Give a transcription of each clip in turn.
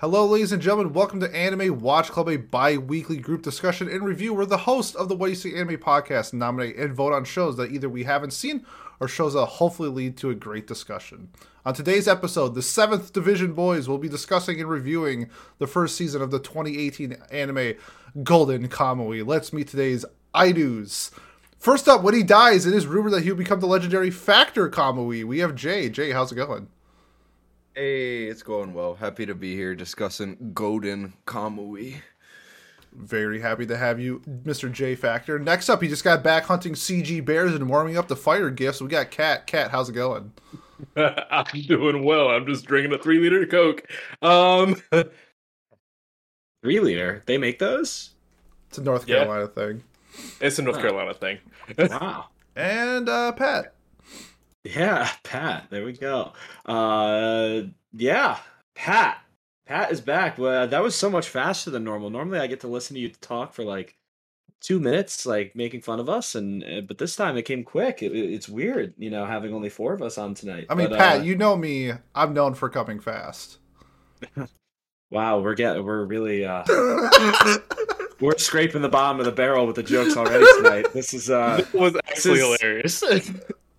Hello, ladies and gentlemen. Welcome to Anime Watch Club, a bi weekly group discussion and review where the host of the What You See Anime podcast nominate and vote on shows that either we haven't seen or shows that hopefully lead to a great discussion. On today's episode, the 7th Division Boys will be discussing and reviewing the first season of the 2018 anime Golden Kamuy. Let's meet today's idoos. First up, when he dies, it is rumored that he'll become the legendary Factor Kamui. We have Jay. Jay, how's it going? Hey, it's going well. Happy to be here discussing Golden Kamuy. Very happy to have you, Mr. J Factor. Next up, he just got back hunting CG bears and warming up the fire gifts. We got Cat. Cat, how's it going? I'm doing well. I'm just drinking a three liter Coke. Um, three liter. They make those. It's a North Carolina yeah. thing. It's a North Carolina thing. wow. And uh, Pat. Yeah, Pat. There we go. Uh, yeah, Pat. Pat is back. Well, that was so much faster than normal. Normally, I get to listen to you talk for like two minutes, like making fun of us, and uh, but this time it came quick. It, it's weird, you know, having only four of us on tonight. I mean, but, Pat, uh, you know me. I'm known for coming fast. wow, we're getting we're really uh we're scraping the bottom of the barrel with the jokes already tonight. This is uh was actually is, hilarious.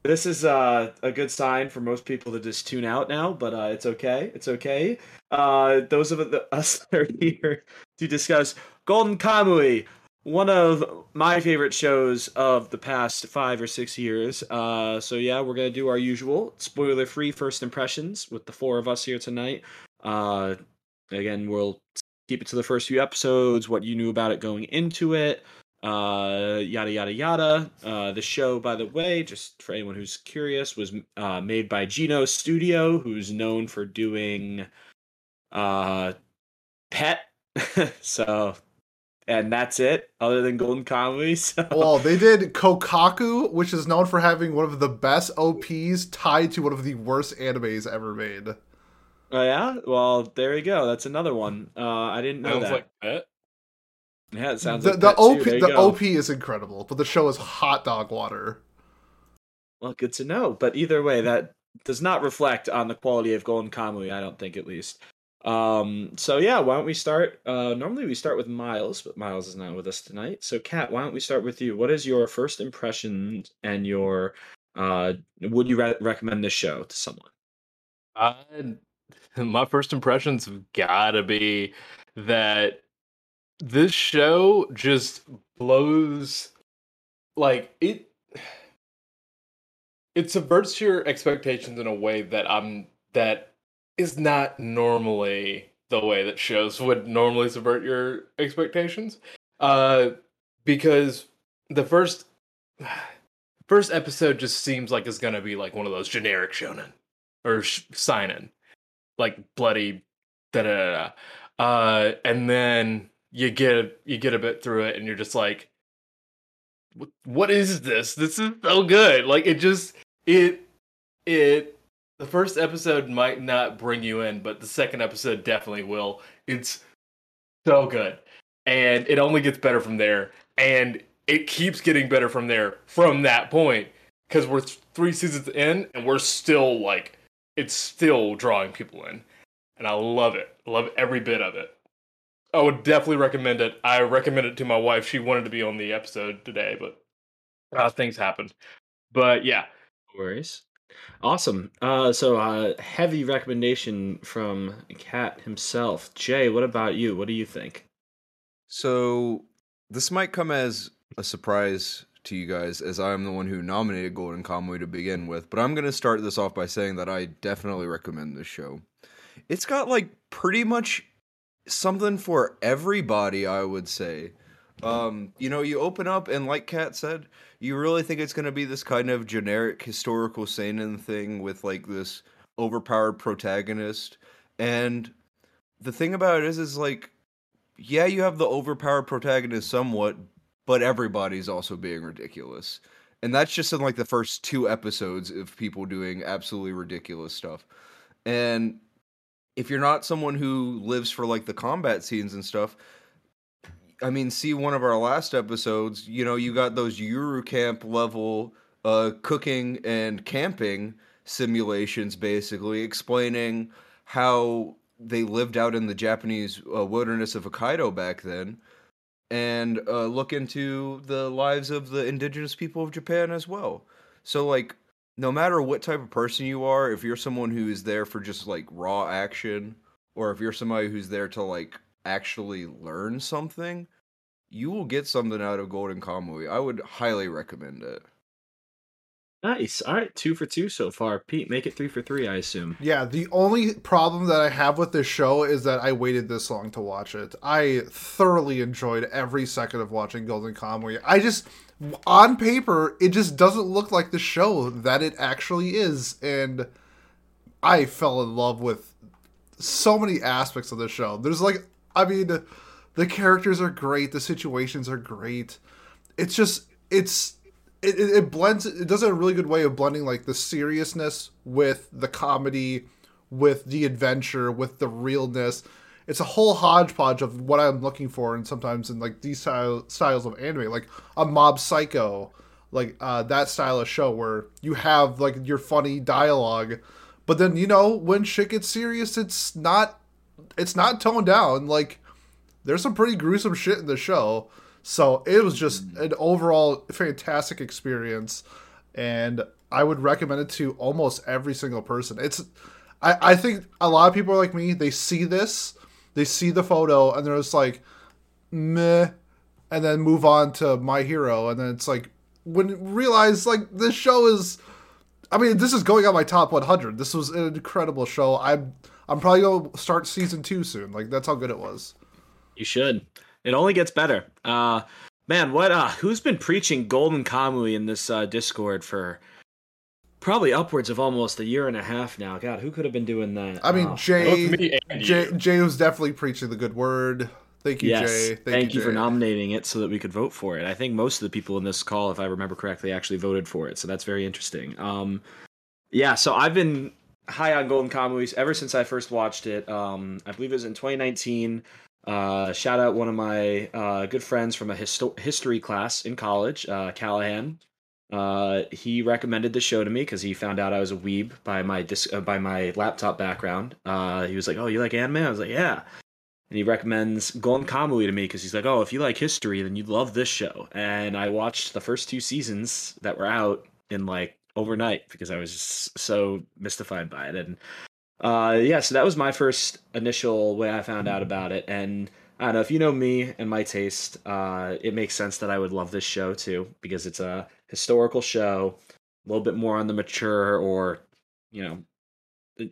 This is uh, a good sign for most people to just tune out now, but uh, it's okay. It's okay. Uh, those of us that are here to discuss Golden Kamuy, one of my favorite shows of the past five or six years. Uh, so yeah, we're gonna do our usual spoiler-free first impressions with the four of us here tonight. Uh, again, we'll keep it to the first few episodes, what you knew about it going into it, uh, yada yada yada. Uh, the show, by the way, just for anyone who's curious, was uh, made by Geno Studio, who's known for doing uh, Pet. so, and that's it. Other than Golden Kamuy. So. Well, they did Kokkoku, which is known for having one of the best OPs tied to one of the worst animes ever made. Oh yeah, well there you go. That's another one. Uh, I didn't know Sounds that. like that. Yeah, it sounds the, like the OP. the go. OP is incredible, but the show is hot dog water. Well, good to know. But either way, that does not reflect on the quality of Golden Kamuy. I don't think, at least. Um. So yeah, why don't we start? Uh, normally we start with Miles, but Miles is not with us tonight. So Kat, why don't we start with you? What is your first impression and your uh? Would you re- recommend this show to someone? Uh, my first impressions have gotta be that this show just blows like it it subverts your expectations in a way that I'm that is not normally the way that shows would normally subvert your expectations. Uh because the first first episode just seems like it's going to be like one of those generic shonen or sh- seinen like bloody da da da. Uh, and then you get you get a bit through it, and you're just like, what, is this? This is so good. Like it just it it the first episode might not bring you in, but the second episode definitely will. It's so good. And it only gets better from there. And it keeps getting better from there from that point. Because we're th- three seasons in and we're still like it's still drawing people in. And I love it. Love every bit of it. I would definitely recommend it. I recommend it to my wife. She wanted to be on the episode today, but uh, things happened. But yeah. No worries. Awesome. Uh, so, uh, heavy recommendation from Cat himself. Jay, what about you? What do you think? So, this might come as a surprise to you guys, as I'm the one who nominated Golden Kamuy to begin with, but I'm going to start this off by saying that I definitely recommend this show. It's got like pretty much something for everybody, I would say. Um, you know, you open up and like Kat said, you really think it's gonna be this kind of generic historical seinen thing with like this overpowered protagonist. And the thing about it is is like yeah, you have the overpowered protagonist somewhat, but everybody's also being ridiculous. And that's just in like the first two episodes of people doing absolutely ridiculous stuff. And if you're not someone who lives for like the combat scenes and stuff, I mean, see one of our last episodes, you know, you got those Yuru camp level uh, cooking and camping simulations basically explaining how they lived out in the Japanese uh, wilderness of Hokkaido back then, and uh, look into the lives of the indigenous people of Japan as well. So like, no matter what type of person you are, if you're someone who is there for just like raw action, or if you're somebody who's there to like actually learn something, you will get something out of Golden Kamuy. I would highly recommend it. Nice. All right, two for two so far. Pete, make it three for three. I assume. Yeah, the only problem that I have with this show is that I waited this long to watch it. I thoroughly enjoyed every second of watching Golden Kamuy. I just, on paper, it just doesn't look like the show that it actually is, and I fell in love with so many aspects of the show. There's like, I mean, the characters are great, the situations are great. It's just, it's it, it, it blends it does a really good way of blending like the seriousness with the comedy with the adventure with the realness it's a whole hodgepodge of what i'm looking for and sometimes in like these style, styles of anime like a mob psycho like uh, that style of show where you have like your funny dialogue but then you know when shit gets serious it's not it's not toned down like there's some pretty gruesome shit in the show so it was just an overall fantastic experience, and I would recommend it to almost every single person. It's, I, I think a lot of people are like me. They see this, they see the photo, and they're just like, meh, and then move on to My Hero, and then it's like when realize like this show is. I mean, this is going on my top 100. This was an incredible show. I'm I'm probably gonna start season two soon. Like that's how good it was. You should. It only gets better. Uh, man, what? Uh, who's been preaching Golden Kamuy in this uh, Discord for probably upwards of almost a year and a half now? God, who could have been doing that? I mean, Oh. Jay, Both me and Jay, you. Jay was definitely preaching the good word. Thank you, yes, Jay. thank, you, for Jay. nominating it so that we could vote for it. I think most of the people in this call, if I remember correctly, actually voted for it. So that's very interesting. Um, yeah, so I've been high on Golden Kamuy ever since I first watched it. Um, I believe it was in 2019. Uh, shout out one of my uh, good friends from a histo- history class in college, uh, Callahan. Uh, he recommended the show to me because he found out I was a weeb by my dis- uh, by my laptop background. Uh, he was like, "Oh, you like anime?" I was like, "Yeah." And he recommends Golden Kamuy to me because he's like, "Oh, if you like history, then you'd love this show." And I watched the first two seasons that were out in like overnight because I was just so mystified by it. And uh, yeah, so that was my first initial way I found out about it. And I don't know if you know me and my taste, uh, it makes sense that I would love this show too because it's a historical show, a little bit more on the mature or you know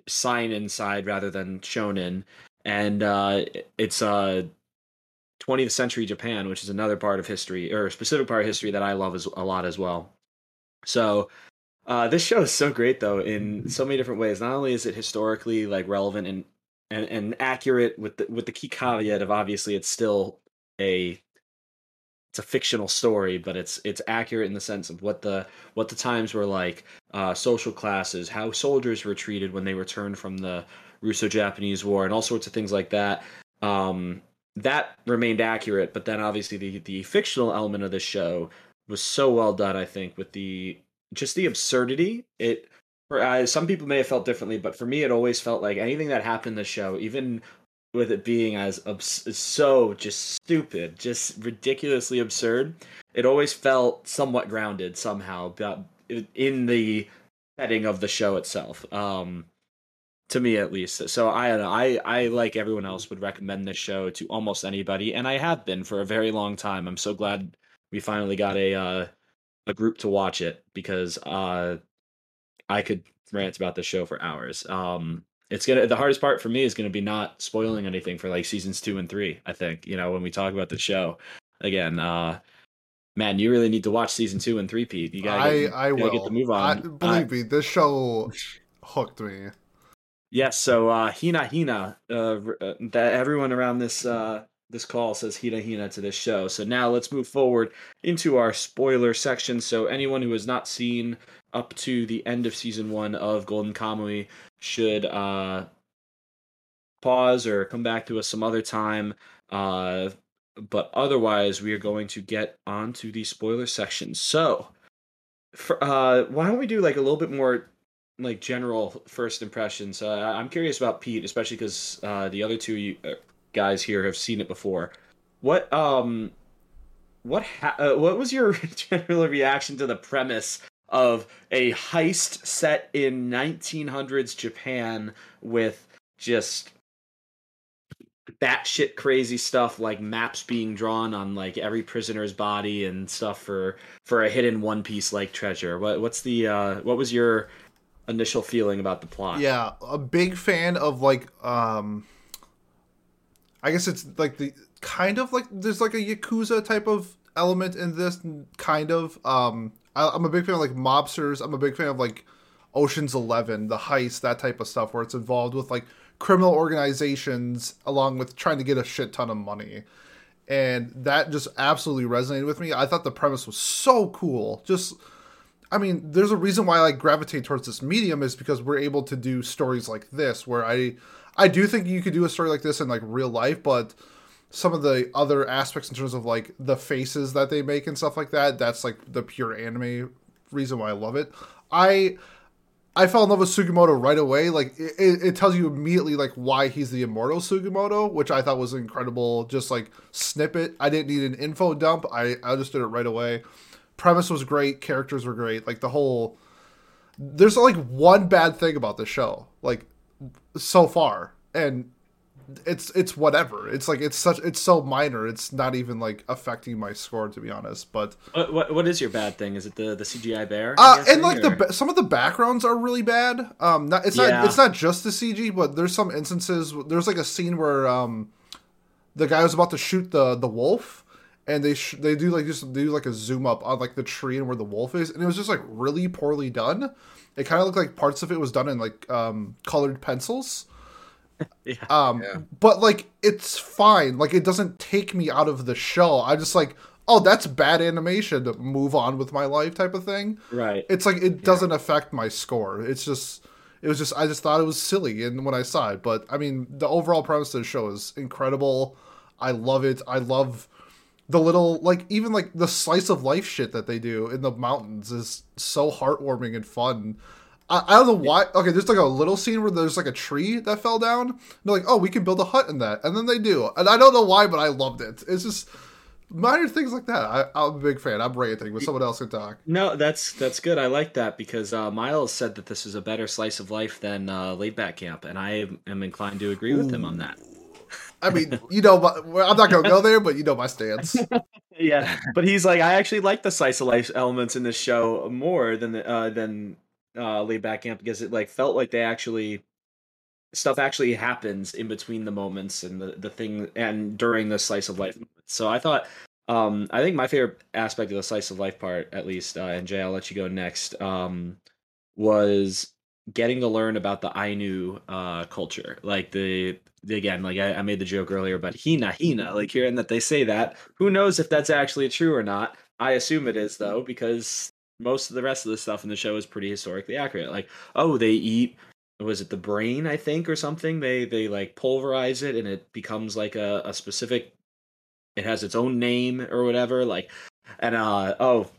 seinen side rather than shonen, and uh, it's uh 20th century Japan, which is another part of history or a specific part of history that I love as, a lot as well. So uh, this show is so great though in so many different ways. Not only is it historically like relevant and and, and accurate with the with the key caveat of obviously it's still a it's a fictional story, but it's it's accurate in the sense of what the what the times were like, uh, social classes, how soldiers were treated when they returned from the Russo-Japanese War, and all sorts of things like that. Um, that remained accurate, but then obviously the the fictional element of the show was so well done. I think with the just the absurdity. It for uh, some people may have felt differently, but for me, it always felt like anything that happened in the show, even with it being as abs- so just stupid, just ridiculously absurd, it always felt somewhat grounded somehow in the setting of the show itself. Um, to me at least. So I don't know. I I like everyone else would recommend this show to almost anybody, and I have been for a very long time. I'm so glad we finally got a uh, a group to watch it because uh, I could rant about this show for hours. Um, it's gonna the hardest part for me is gonna be not spoiling anything for like seasons two and three. I think you know when we talk about the show again. Uh, man, you really need to watch season two and three, Pete. You gotta I get, I gotta will get the move I, on. Uh, believe me, this show hooked me. Yes, so uh, Hina Hina, uh, uh, that everyone around this uh, this call says Hina Hina to this show. So now let's move forward into our spoiler section. So anyone who has not seen up to the end of season one of Golden Kamuy should uh, pause or come back to us some other time. Uh, but otherwise, we are going to get on to the spoiler section. So, for, uh, why don't we do like a little bit more like general first impressions. Uh, I'm curious about Pete, especially because uh, the other two uh, guys here have seen it before. What um, what ha- uh, what was your general reaction to the premise of a heist set in 1900s Japan with just batshit crazy stuff like maps being drawn on like every prisoner's body and stuff for for a hidden One Piece like treasure. What what's the uh, what was your initial feeling about the plot? Yeah, a big fan of like um I guess it's like the kind of like there's like a yakuza type of element in this kind of um I, I'm a big fan of like mobsters. I'm a big fan of like Ocean's 11, the heist, that type of stuff where it's involved with like criminal organizations along with trying to get a shit ton of money. And that just absolutely resonated with me. I thought the premise was so cool. Just I mean, there's a reason why I like gravitate towards this medium is because we're able to do stories like this where I I do think you could do a story like this in like real life, but some of the other aspects in terms of like the faces that they make and stuff like that, that's like the pure anime reason why I love it. I I fell in love with Sugimoto right away. Like it, it tells you immediately like why he's the immortal Sugimoto, which I thought was incredible. Just like snippet. I didn't need an info dump. I, I understood it right away. Premise was great. Characters were great. Like the whole. There's like one bad thing about the show, like so far, and it's it's whatever. It's like it's such it's so minor. It's not even like affecting my score to be honest. But What, what what is your bad thing? Is it the the CGI bear? uh, guessing, and like the or- ba- some of the backgrounds are really bad. Um, not, it's Yeah. not it's not just the CG, but there's some instances. There's like a scene where um, the guy was about to shoot the the wolf, and they sh- they do like just do like a zoom up on like the tree and where the wolf is, and it was just like really poorly done. It kind of looked like parts of it was done in like um, colored pencils. Yeah. Um, Yeah. but like it's fine. Like it doesn't take me out of the show. I'm just like, oh, that's bad animation. To move on with my life, type of thing right. it's like it doesn't affect my score. It's just it was just I just thought it was silly and when I saw it. But I mean the overall premise of the show is incredible. I love it. I love the little like even like the slice of life shit that they do in the mountains is so heartwarming and fun. I, I don't know why. Okay, there's like a little scene where there's like a tree that fell down. They're like, oh, we can build a hut in that, and then they do, and I don't know why, but I loved it. It's just minor things like that. I, I'm a big fan. I'm ranting, but someone else can talk. No, that's that's good. I like that because uh, Miles said that this is a better slice of life than uh, Laid Back Camp, and I am inclined to agree with him on that. I mean, you know, my, I'm not gonna go there, but you know my stance. Yeah, but he's like, I actually like the slice of life elements in this show more than the, uh, than uh, Laid Back Camp because it like felt like they actually stuff actually happens in between the moments and the the thing and during the slice of life. moments. So I thought, um, I think my favorite aspect of the slice of life part, at least, uh, and Jay, I'll let you go next. Um, was getting to learn about the Ainu uh, culture, like the, the again, like I, I made the joke earlier about Hina Hina, like hearing that they say that. Who knows if that's actually true or not? I assume it is though, because most of the rest of the stuff in the show is pretty historically accurate. Like, oh, they eat was it the brain i think or something they they like pulverize it and it becomes like a, a specific it has its own name or whatever like and uh oh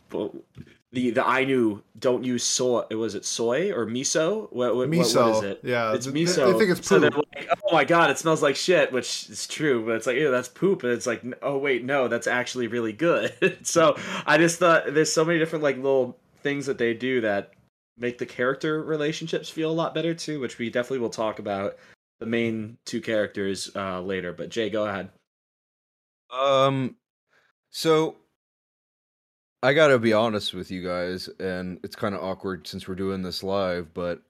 the the Ainu don't use soy was it soy or miso what, what, miso, what, what is it yeah, it's miso. They think it's so they're poop. like, oh my god, it smells like shit, which is true, but it's like, ew, that's poop. And it's like, oh wait, no, that's actually really good. so I just thought there's so many different like little things that they do that make the character relationships feel a lot better too, which we definitely will talk about the main two characters uh later. But Jay, go ahead. Um, so I gotta be honest with you guys, and it's kind of awkward since we're doing this live, but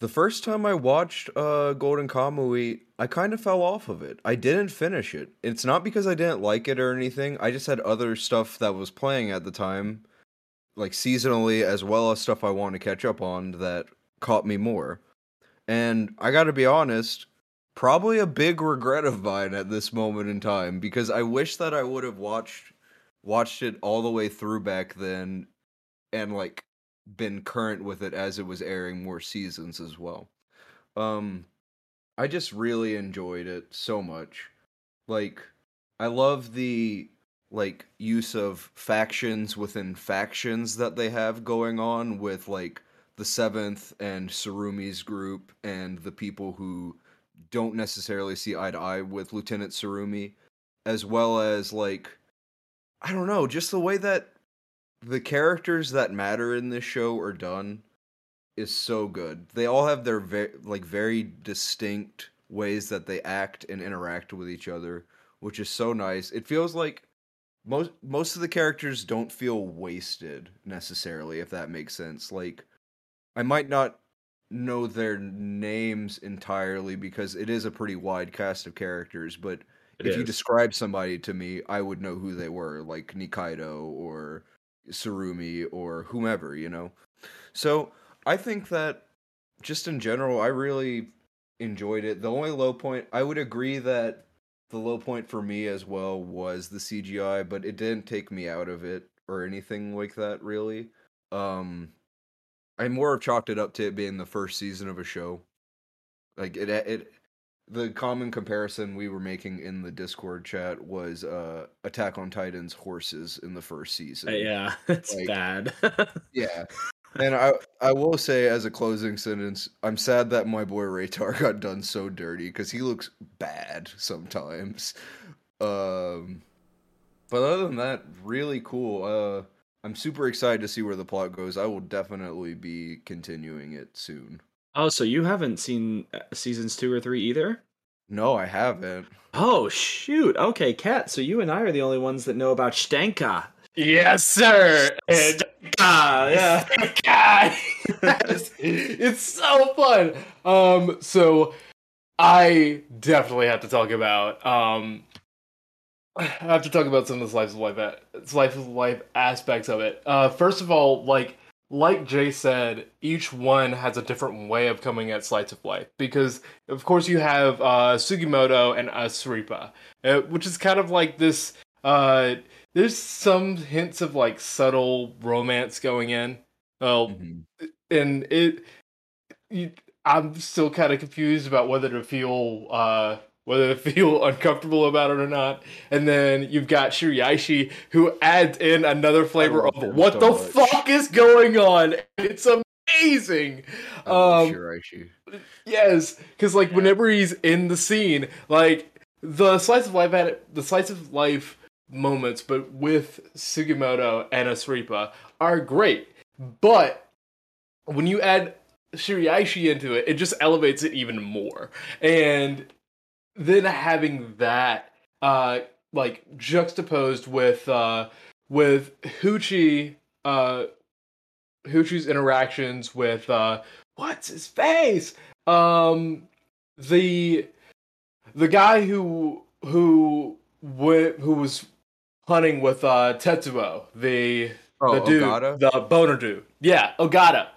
the first time I watched uh Golden Kamuy, I kind of fell off of it. I didn't finish it. It's not because I didn't like it or anything. I just had other stuff that was playing at the time, like seasonally, as well as stuff I want to catch up on that caught me more. And I gotta be honest, probably a big regret of mine at this moment in time because I wish that I would have watched watched it all the way through back then and like been current with it as it was airing more seasons as well. Um I just really enjoyed it so much. Like I love the like use of factions within factions that they have going on with like the seventh and Tsurumi's group and the people who don't necessarily see eye to eye with Lieutenant Tsurumi, as well as like I don't know, just the way that the characters that matter in this show are done is so good. They all have their ve- like very distinct ways that they act and interact with each other, which is so nice. It feels like most most of the characters don't feel wasted necessarily, if that makes sense. Like I might not know their names entirely because it is a pretty wide cast of characters, but It if you describe somebody to me, I would know who they were, like Nikaido or Tsurumi or whomever, you know. So I think that just in general, I really enjoyed it. The only low point, I would agree that the low point for me as well was the CGI, but it didn't take me out of it or anything like that, really. Um, I more chalked it up to it being the first season of a show. Like it, it, the common comparison we were making in the Discord chat was uh Attack on Titan's horses in the first season. Uh, yeah, it's Like- bad. Yeah. And I I will say as a closing sentence, I'm sad that my boy Retar got done so dirty because he looks bad sometimes. Um but other than that, really cool. Uh I'm super excited to see where the plot goes. I will definitely be continuing it soon. Oh, so you haven't seen uh, seasons two or three either? No, I haven't. Oh shoot. Okay, Kat. So you and I are the only ones that know about Stenka. Yes, sir. And Ah, yeah. God, yes. it's so fun. Um, so I definitely have to talk about um, I have to talk about some of the slice of life, a- slice of life aspects of it. Uh, first of all, like like Jay said, each one has a different way of coming at slice of life because, of course, you have uh, Sugimoto and Asirpa, uh, which is kind of like this. Uh, there's some hints of like subtle romance going in. Well, Mhm. and it, you, I'm still kind of confused about whether to feel uh whether to feel uncomfortable about it or not. And then you've got Shiraishi who adds in another flavor of what so the much. fuck is going on. It's amazing. I love Um, Shiraishi. Yes, because like whenever he's in the scene, like the slice of life at the slice of life moments, but with Sugimoto and Asirpa are great. But when you add Shiraishi into it, it just elevates it even more. And then having that uh like juxtaposed with uh with Hoochie uh Hoochie's interactions with uh what's his face? Um the the guy who who went who was hunting with uh Tetsuo, the Oh, the dude, Ogata? the boner dude. Yeah, Ogata.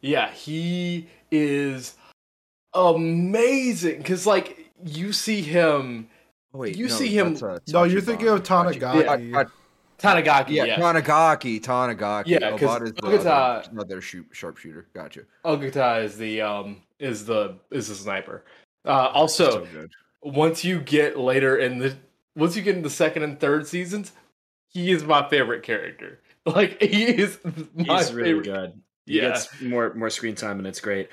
Yeah, he is amazing because like you see him Oh, wait, you no, see him- that's, uh, No, you're thinking of Tachibana. Tanigaki. Yeah, Tanigaki. Yeah, Yeah, Tanigaki, Tanigaki. Yeah, 'cause Ogata's the Ogata- other, another shoot, sharpshooter. Gotcha. Ogata is the um is the is the sniper. Uh, also, so once you get later in the once you get in the second and third seasons, he is my favorite character. Like he is my He's really favorite. good. He Yeah. gets more more screen time and it's great.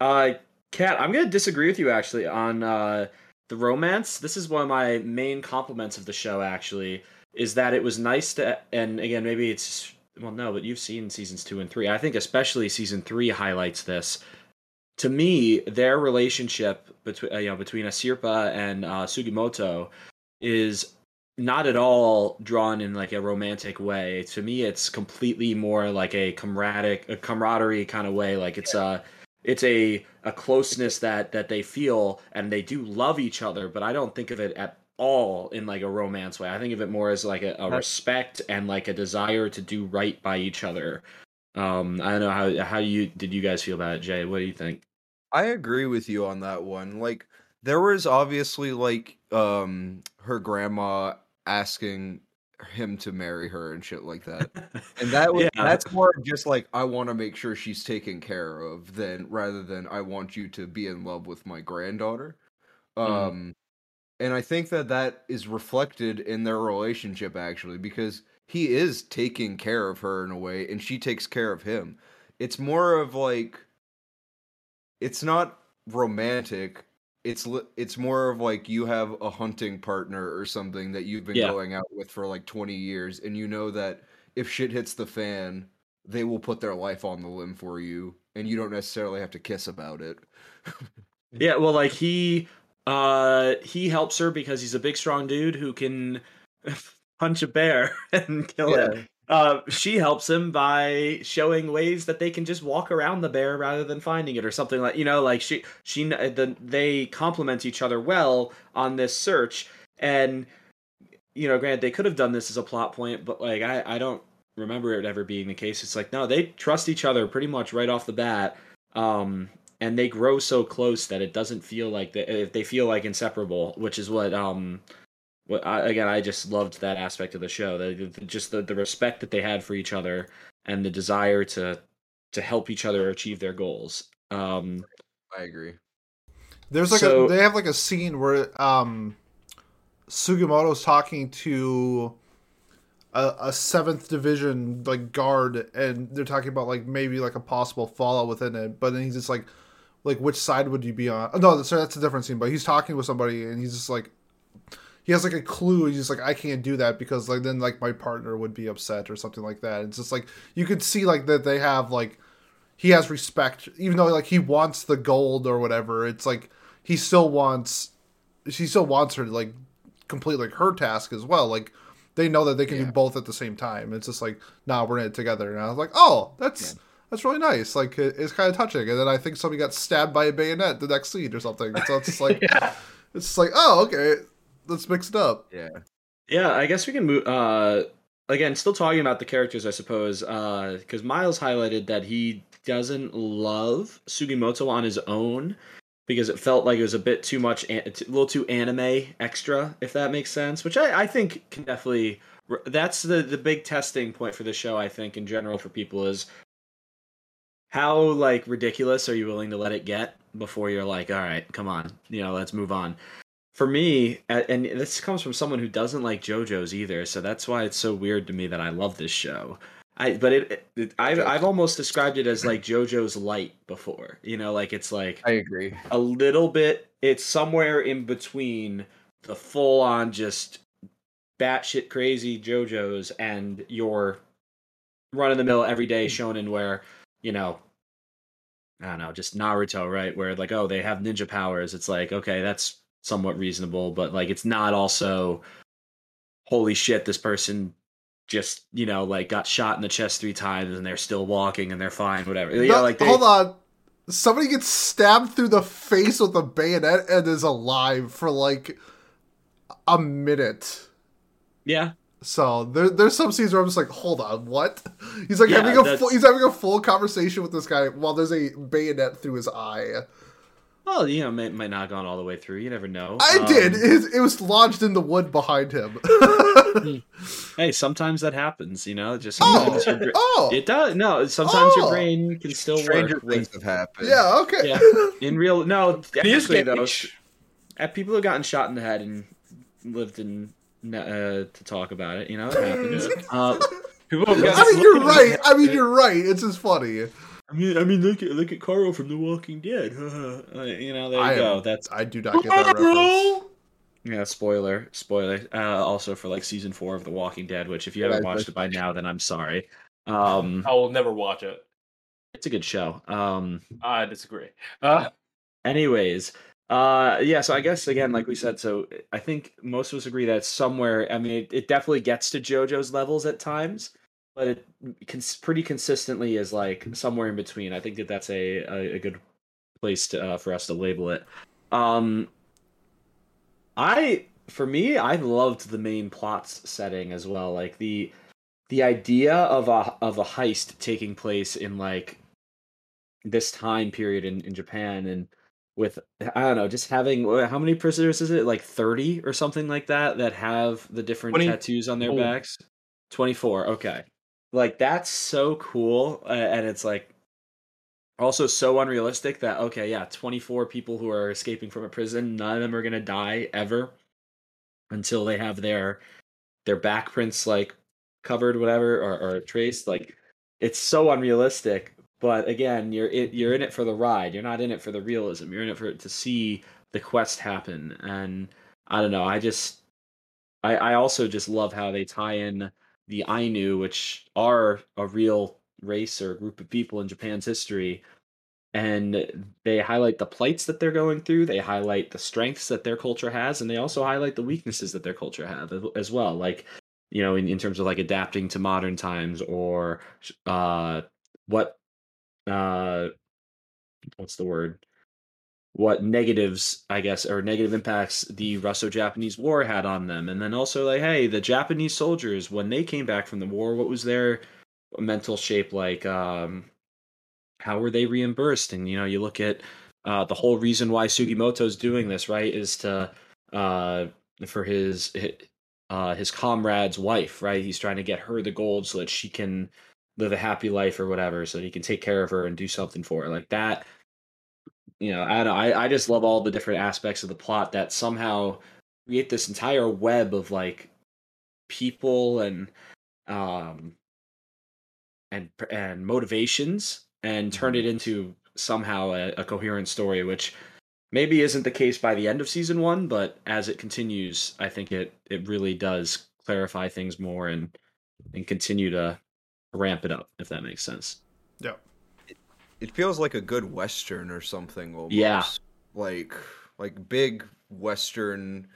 Uh Kat, I'm gonna disagree with you actually on uh the romance. This is one of my main compliments of the show actually, is that it was nice to and again maybe it's well no, but you've seen seasons two and three. I think especially season three highlights this. To me, their relationship between uh, you know between Asirpa and uh, Sugimoto is not at all drawn in like a romantic way. To me, it's completely more like a camaraderie, a camaraderie kind of way. Like it's a, it's a a closeness that that they feel and they do love each other. But I don't think of it at all in like a romance way. I think of it more as like a, a respect and like a desire to do right by each other. Um, I don't know how how you did you guys feel about it, Jay? What do you think? I agree with you on that one. Like there was obviously like um her grandma asking him to marry her and shit like that. And that was Yeah. that's more just like I want to make sure she's taken care of than rather than I want you to be in love with my granddaughter. Mhm. Um and I think that that is reflected in their relationship actually because he is taking care of her in a way and she takes care of him. it's more of like it's not romantic it's it's more of like you have a hunting partner or something that you've been Yeah. going out with for like 20 years and you know that if shit hits the fan they will put their life on the limb for you and you don't necessarily have to kiss about it Yeah, well, like he uh he helps her because he's a big, strong dude who can punch a bear and kill it. Uh, she helps him by showing ways that they can just walk around the bear rather than finding it or something like you know like she she kn- the, they complement each other well on this search. And you know granted they could have done this as a plot point but like I I don't remember it ever being the case. It's like no they trust each other pretty much right off the bat um and they grow so close that it doesn't feel like they, they feel like inseparable which is what um I, again i just loved that aspect of the show. The, the- just the, the respect that they had for each other and the desire to to help each other achieve their goals. Um i agree. There's like So- a they have like a scene where um Sugimoto's talking to a, a seventh division like guard and they're talking about like maybe like a possible fallout within it, but then he's just like like which side would you be on? Oh, no, sorry, that's a different scene, but he's talking with somebody and he's just like he has like a clue. He's like, I can't do that because like then like my partner would be upset or something like that. It's just like you could see like that they have like he has respect, even though like he wants the gold or whatever. It's like he still wants she still wants her to like complete like her task as well. Like they know that they can Yeah. do both at the same time. It's just like, nah, we're in it together. And I was like, oh, that's that's really nice. Like it, it's kind of touching. And then I think somebody got stabbed by a bayonet the next scene or something. So it's just like yeah. it's just like, oh, okay, let's mix it up. yeah Yeah, I guess we can move. Uh, again, still talking about the characters, I suppose, because Miles highlighted that he doesn't love Sugimoto on his own because it felt like it was a bit too much, a little too anime extra, if that makes sense. Which I, I think can definitely. That's the the big testing point for the show. I think in general for people is how like ridiculous are you willing to let it get before you're like, all right, come on, you know, let's move on for me, and this comes from someone who doesn't like JoJo's either, so that's why it's so weird to me that I love this show. I but it, it I've I've almost described it as like JoJo's light before. You know, like it's like i agree a little bit. It's somewhere in between the full on just batshit crazy JoJo's and your run of the mill everyday mm. shonen where you know. I don't know, just Naruto, right? Where like, oh, they have ninja powers. It's like, okay, that's somewhat reasonable, but like, it's not also, holy shit, this person just you know like got shot in the chest three times and they're still walking and they're fine, whatever. Yeah, like they, hold on. Somebody gets stabbed through the face with a bayonet and is alive for like a minute. yeah, So there, there's some scenes where I'm just like, hold on, what? He's like Yeah, having a that's- full, he's having a full conversation with this guy while there's a bayonet through his eye. Well, you know, might, might not have gone all the way through. You never know. I Um, did. It, it was lodged in the wood behind him. Hey, sometimes that happens. You know, just oh, your bra- oh, it does. No, sometimes Oh. your brain can still stranger work things with have happened yeah, okay. Yeah. in real. No, These actually though, days- uh, people have gotten shot in the head and lived in uh, to talk about it. You know, it happens. uh, People have I mean, you're right. I mean, you're right. It's just funny. I mean, I mean, look at look at Carl from The Walking Dead. Uh, you know, there you I go. am- That's I do not get that reference. yeah. Spoiler, spoiler. Uh, also for like season four of The Walking Dead, which if you haven't watched it by now, then I'm sorry. Um, I will never watch it. it's a good show. Um, I disagree. Uh, anyways uh yeah so i guess again like we said so i think most of us agree that somewhere i mean it, it definitely gets to jojo's levels at times but it cons- pretty consistently is like somewhere in between i think that that's a a, a good place to uh, for us to label it um i for me i loved the main plots setting as well like the the idea of a of a heist taking place in like this time period in, in Japan and with I don't know, just having how many prisoners is it? Like 30 or something like that that have the different 20 tattoos on their Oh. backs. 24. Okay. Like that's so cool uh, and it's like also so unrealistic that okay, yeah, 24 people who are escaping from a prison, none of them are going to die ever until they have their their back prints like covered whatever or, or traced like it's so unrealistic but again, you're it, you're in it for the ride. You're not in it for the realism. You're in it for to see the quest happen. And I don't know. I just I I also just love how they tie in the Ainu, which are a real race or group of people in Japan's history. And they highlight the plights that they're going through. They highlight the strengths that their culture has, and they also highlight the weaknesses that their culture have as- well. Like, you know, in, in terms of like adapting to modern times or uh, what uh, what's the word? What negatives, I guess, or negative impacts the Russo-Japanese War had on them, and then also like, hey, the Japanese soldiers when they came back from the war, what was their mental shape like? Um, how were they reimbursed? And you know, you look at uh, the whole reason why Sugimoto's doing this, right, is to uh, for his uh, his comrade's wife, right? He's trying to get her the gold so that she can live a happy life or whatever, so that he can take care of her and do something for her, like that. You know, I don't, I I just love all the different aspects of the plot that somehow create this entire web of like people and um and and motivations and turn it into somehow a, a coherent story, which maybe isn't the case by the end of season one, but as it continues, I think it it really does clarify things more and and continue to ramp it up, if that makes sense. Yeah. It feels like a good western or something. Almost. Yeah. like like big western.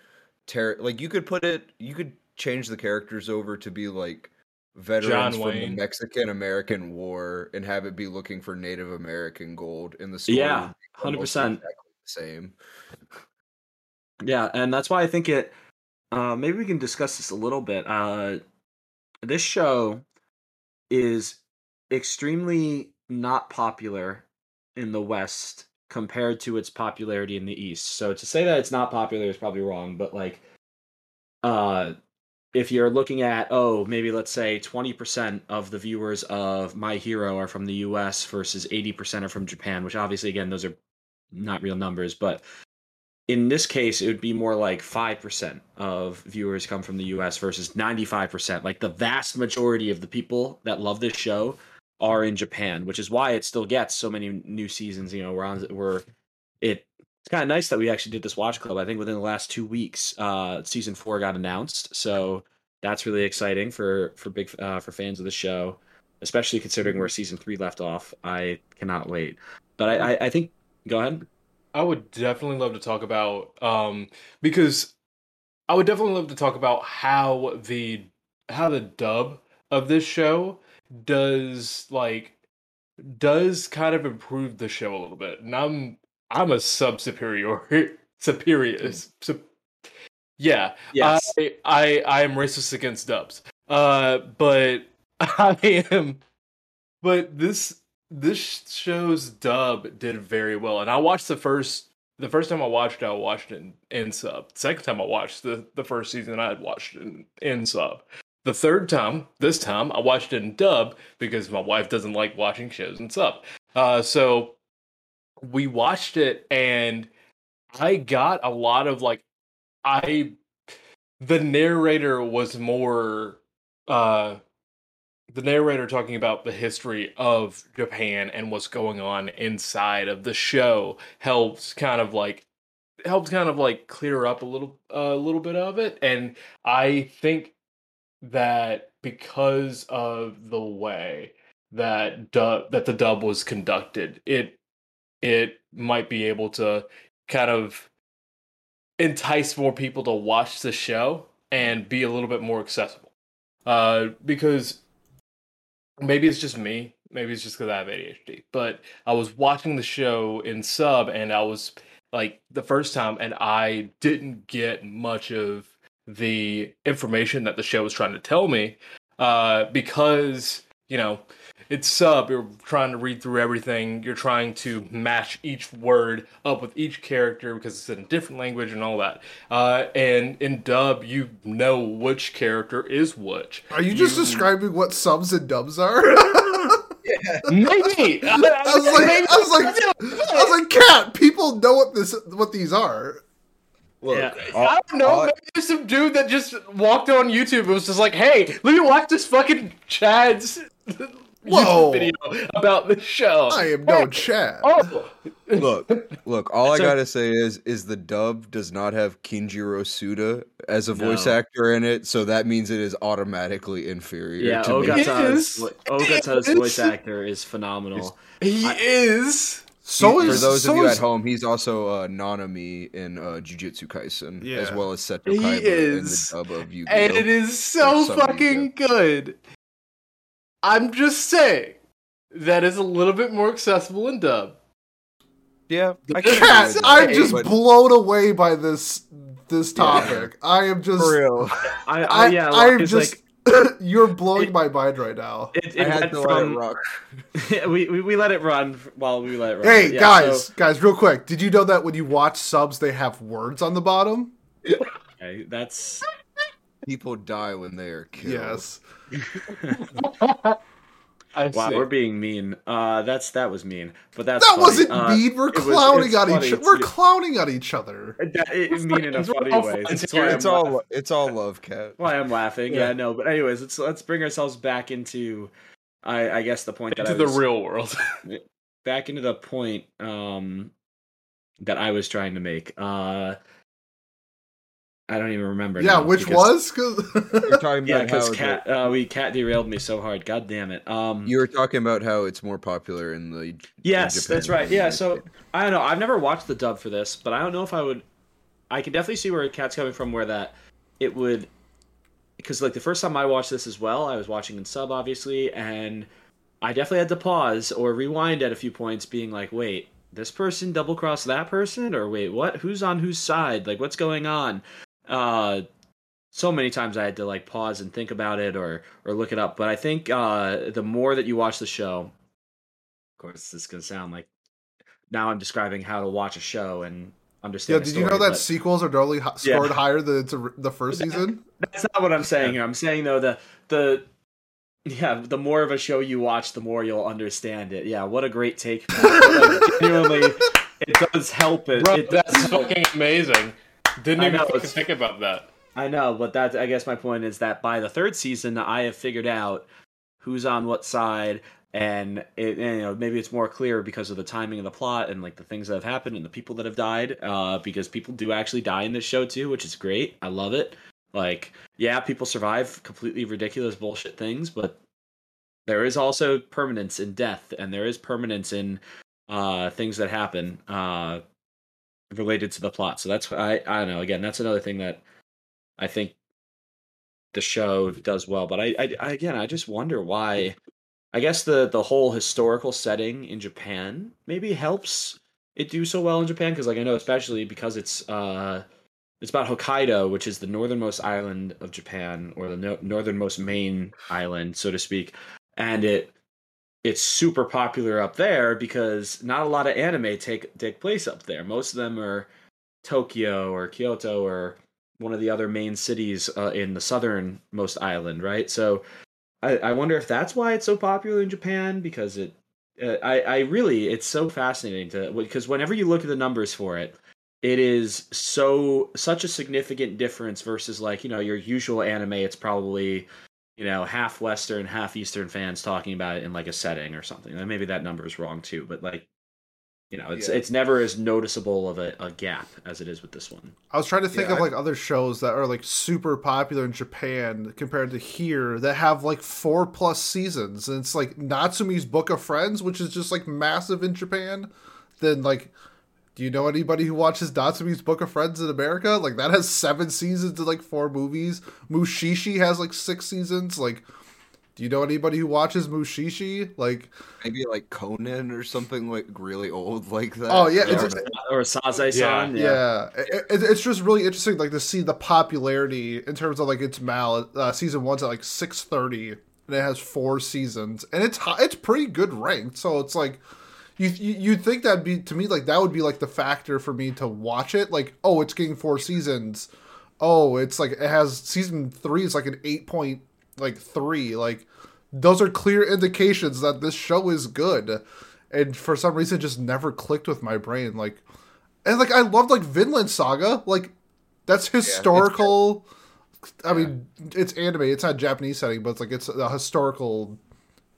Ter- like you could put it, you could change the characters over to be like veterans from the Mexican American War and have it be looking for Native American gold in the story. Yeah, 100% exactly the same. Yeah, and that's why I think it. Uh, maybe we can discuss this a little bit. Uh, this show is extremely not popular in the West compared to its popularity in the East. So to say that it's not popular is probably wrong, but like, uh, if you're looking at oh maybe let's say 20% of the viewers of my hero are from the us versus 80% are from japan which obviously again those are not real numbers but in this case it would be more like 5% of viewers come from the us versus 95% like the vast majority of the people that love this show are in japan which is why it still gets so many new seasons you know we're on we're it it's kind of nice that we actually did this watch club. I think within the last two weeks, uh, season four got announced, so that's really exciting for for big uh, for fans of the show, especially considering where season three left off. I cannot wait. But I, I, I think go ahead. I would definitely love to talk about um because I would definitely love to talk about how the how the dub of this show does like does kind of improve the show a little bit. And I'm I'm a sub superior superior sup- yeah. Yes. I, I I am racist against dubs. Uh but I am but this this show's dub did very well. And I watched the first the first time I watched it, I watched it in, in sub. Second time I watched the, the first season, I had watched it in, in sub. The third time, this time, I watched it in dub because my wife doesn't like watching shows in sub. Uh, so we watched it, and I got a lot of like, I the narrator was more uh the narrator talking about the history of Japan and what's going on inside of the show helps kind of like helps kind of like clear up a little a little bit of it and I think that because of the way that dub that the dub was conducted it it might be able to kind of entice more people to watch the show and be a little bit more accessible uh because maybe it's just me. Maybe it's just because I have ADHD. But I was watching the show in sub, and I was like the first time, and I didn't get much of the information that the show was trying to tell me uh, because you know it's sub. You're trying to read through everything. You're trying to match each word up with each character because it's in a different language and all that. Uh, and in dub, you know which character is which. Are you just You- describing what subs and dubs are? Maybe. I was like, I was like, I was like, cat. People know what this, what these are. Look, Yeah. all- I don't know. all- Maybe there's some dude that just walked on YouTube and was just like, "Hey, let me watch this fucking Chad's Whoa. YouTube video about the show. I am no Chad. Oh, Look, look. All I So- gotta say is, is the dub does not have Kenjiro Tsuda as a voice No. actor in it, so that means it is automatically inferior. Yeah, to me. Ogata's Ogata's voice actor is phenomenal. he I- is. So He- is for those so of you is, at home, he's also uh, Nanami in uh, Jujutsu Kaisen, Yeah. as well as Seto He Kaiba in the is. dub of Yu-Gi-Oh. And it is so There's somebody fucking good. I'm just saying that is a little bit more accessible in dub. Yeah, I Cat, can Cat, agree with I'm that, just but blown away by this this topic. I am just for real. I, I, I, yeah, I'm it's just like you're blowing It- my mind right now. it, I it had went to let it from rock. we, we we let it run while we let it run. Hey Yeah, guys, so- guys, real quick. Did you know that when you watch subs, they have words on the bottom? okay, that's People die when they are killed. Yes. I wow. see. We're being mean. Uh, that's that was mean, but that's That funny. wasn't Uh, mean. We're it was- clowning it's on each to- other. We're clowning on each other. That, it, mean in a funny all way. friends That's here. why It's all laughing. it's all love, cat. why I'm laughing. Yeah. Yeah, no. But anyways, let's let's bring ourselves back into, I, I guess the point that into the real world. back into the point um that I was trying to make. Uh, I don't even remember. Yeah, now which because- You're talking Yeah, about how because the- cat uh, we cat derailed me so hard. God damn it. Um, you were talking about how it's more popular in the in Yes, Japan that's right. Yeah, so States. I don't know. I've never watched the dub for this, but I don't know if I would. I can definitely see where Cat's coming from, where that it would, because like the first time I watched this as well, I was watching in sub obviously, and I definitely had to pause or rewind at a few points, being like, "Wait, this person double crossed that person, or wait, what? Who's on whose side? Like, what's going on?" Uh, so many times I had to like pause and think about it or or look it up. But I think uh, the more that you watch the show, of course, this is gonna sound like now I'm describing how to watch a show and understand. Yeah, did you know that but sequels are normally hi- Yeah. scored higher than to the first season? that's not what I'm saying here. I'm saying though the the yeah, the more of a show you watch, the more you'll understand it. Yeah, what a great take. Like, genuinely, it does help it. Bro, it does that's help. fucking amazing. Didn't even know, think about that. I know, but that I guess my point is that by the third season, I have figured out who's on what side, and it, and, you know maybe it's more clear because of the timing of the plot and like the things that have happened and the people that have died. Uh, because people do actually die in this show too, which is great. I love it. Like, yeah, people survive completely ridiculous bullshit things, but there is also permanence in death, and there is permanence in uh, things that happen uh, related to the plot. So that's I I don't know. Again, that's another thing that I think the show does well. But I, I, I again, I just wonder why. I guess the the whole historical setting in Japan maybe helps it do so well in Japan because, like, I know especially because it's uh, it's about Hokkaido, which is the northernmost island of Japan, or the no- northernmost main island, so to speak, and it it's super popular up there because not a lot of anime take take place up there. Most of them are Tokyo or Kyoto or one of the other main cities uh, in the southernmost island, right? So I, I wonder if that's why it's so popular in Japan because it. Uh, I I really it's so fascinating to because whenever you look at the numbers for it, it is so such a significant difference versus like you know your usual anime. It's probably you know half Western, half Eastern fans talking about it in like a setting or something. And maybe that number is wrong too, but like you know it's Yeah. it's never as noticeable of a, a gap as it is with this one. I was trying to think Yeah, of I- like other shows that are like super popular in Japan compared to here that have like four plus seasons, and it's like Natsume's Book of Friends, which is just like massive in Japan. Then like, do you know anybody who watches Natsume's Book of Friends in America? Like that has seven seasons and like four movies. Mushishi has like six seasons. Like, do you know anybody who watches Mushishi? Like, maybe like Conan or something like really old like that. Oh, yeah, or, it's- or Sazae-san. yeah, It, it- it's just really interesting, like to see the popularity in terms of like its mal. Uh, season one's at like six thirty, and it has four seasons, and it's it's pretty good ranked. So it's like you you you'd think that'd be to me like that would be like the factor for me to watch it. Like, oh, it's getting four seasons. Oh, it's like it has season three is like an eight point like three. Like those are clear indications that this show is good. And for some reason, just never clicked with my brain. Like, and like I loved like Vinland Saga. Like that's historical. I mean, it's anime. It's not Japanese setting, but it's like it's a historical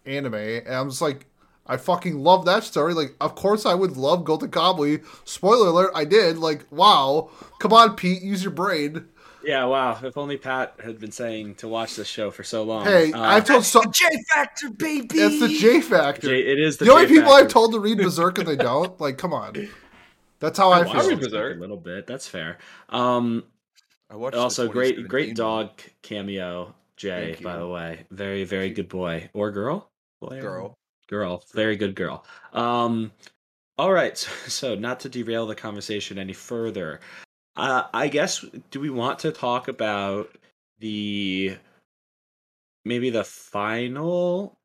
anime, and I'm just like, I fucking love that story. Like, of course I would love Golden Kamuy. Spoiler alert, I did. Like, wow. Come on, Pete, use your brain. Yeah, wow. If only Pat had been saying to watch this show for so long. Hey, Uh, I've told so. J Factor, baby. It's the J factor. J- it is the, the only J people factor. I've told to read Berserk and they don't. Like, come on. That's how I, I feel. watched read Berserk. a little bit. That's fair. Um, I watched also great, great dog cameo. Jay, by the way, very, very good boy or girl. Boy girl. Girl, very good girl. Um, all right, so, so not to derail the conversation any further, uh, I guess do we want to talk about the maybe the final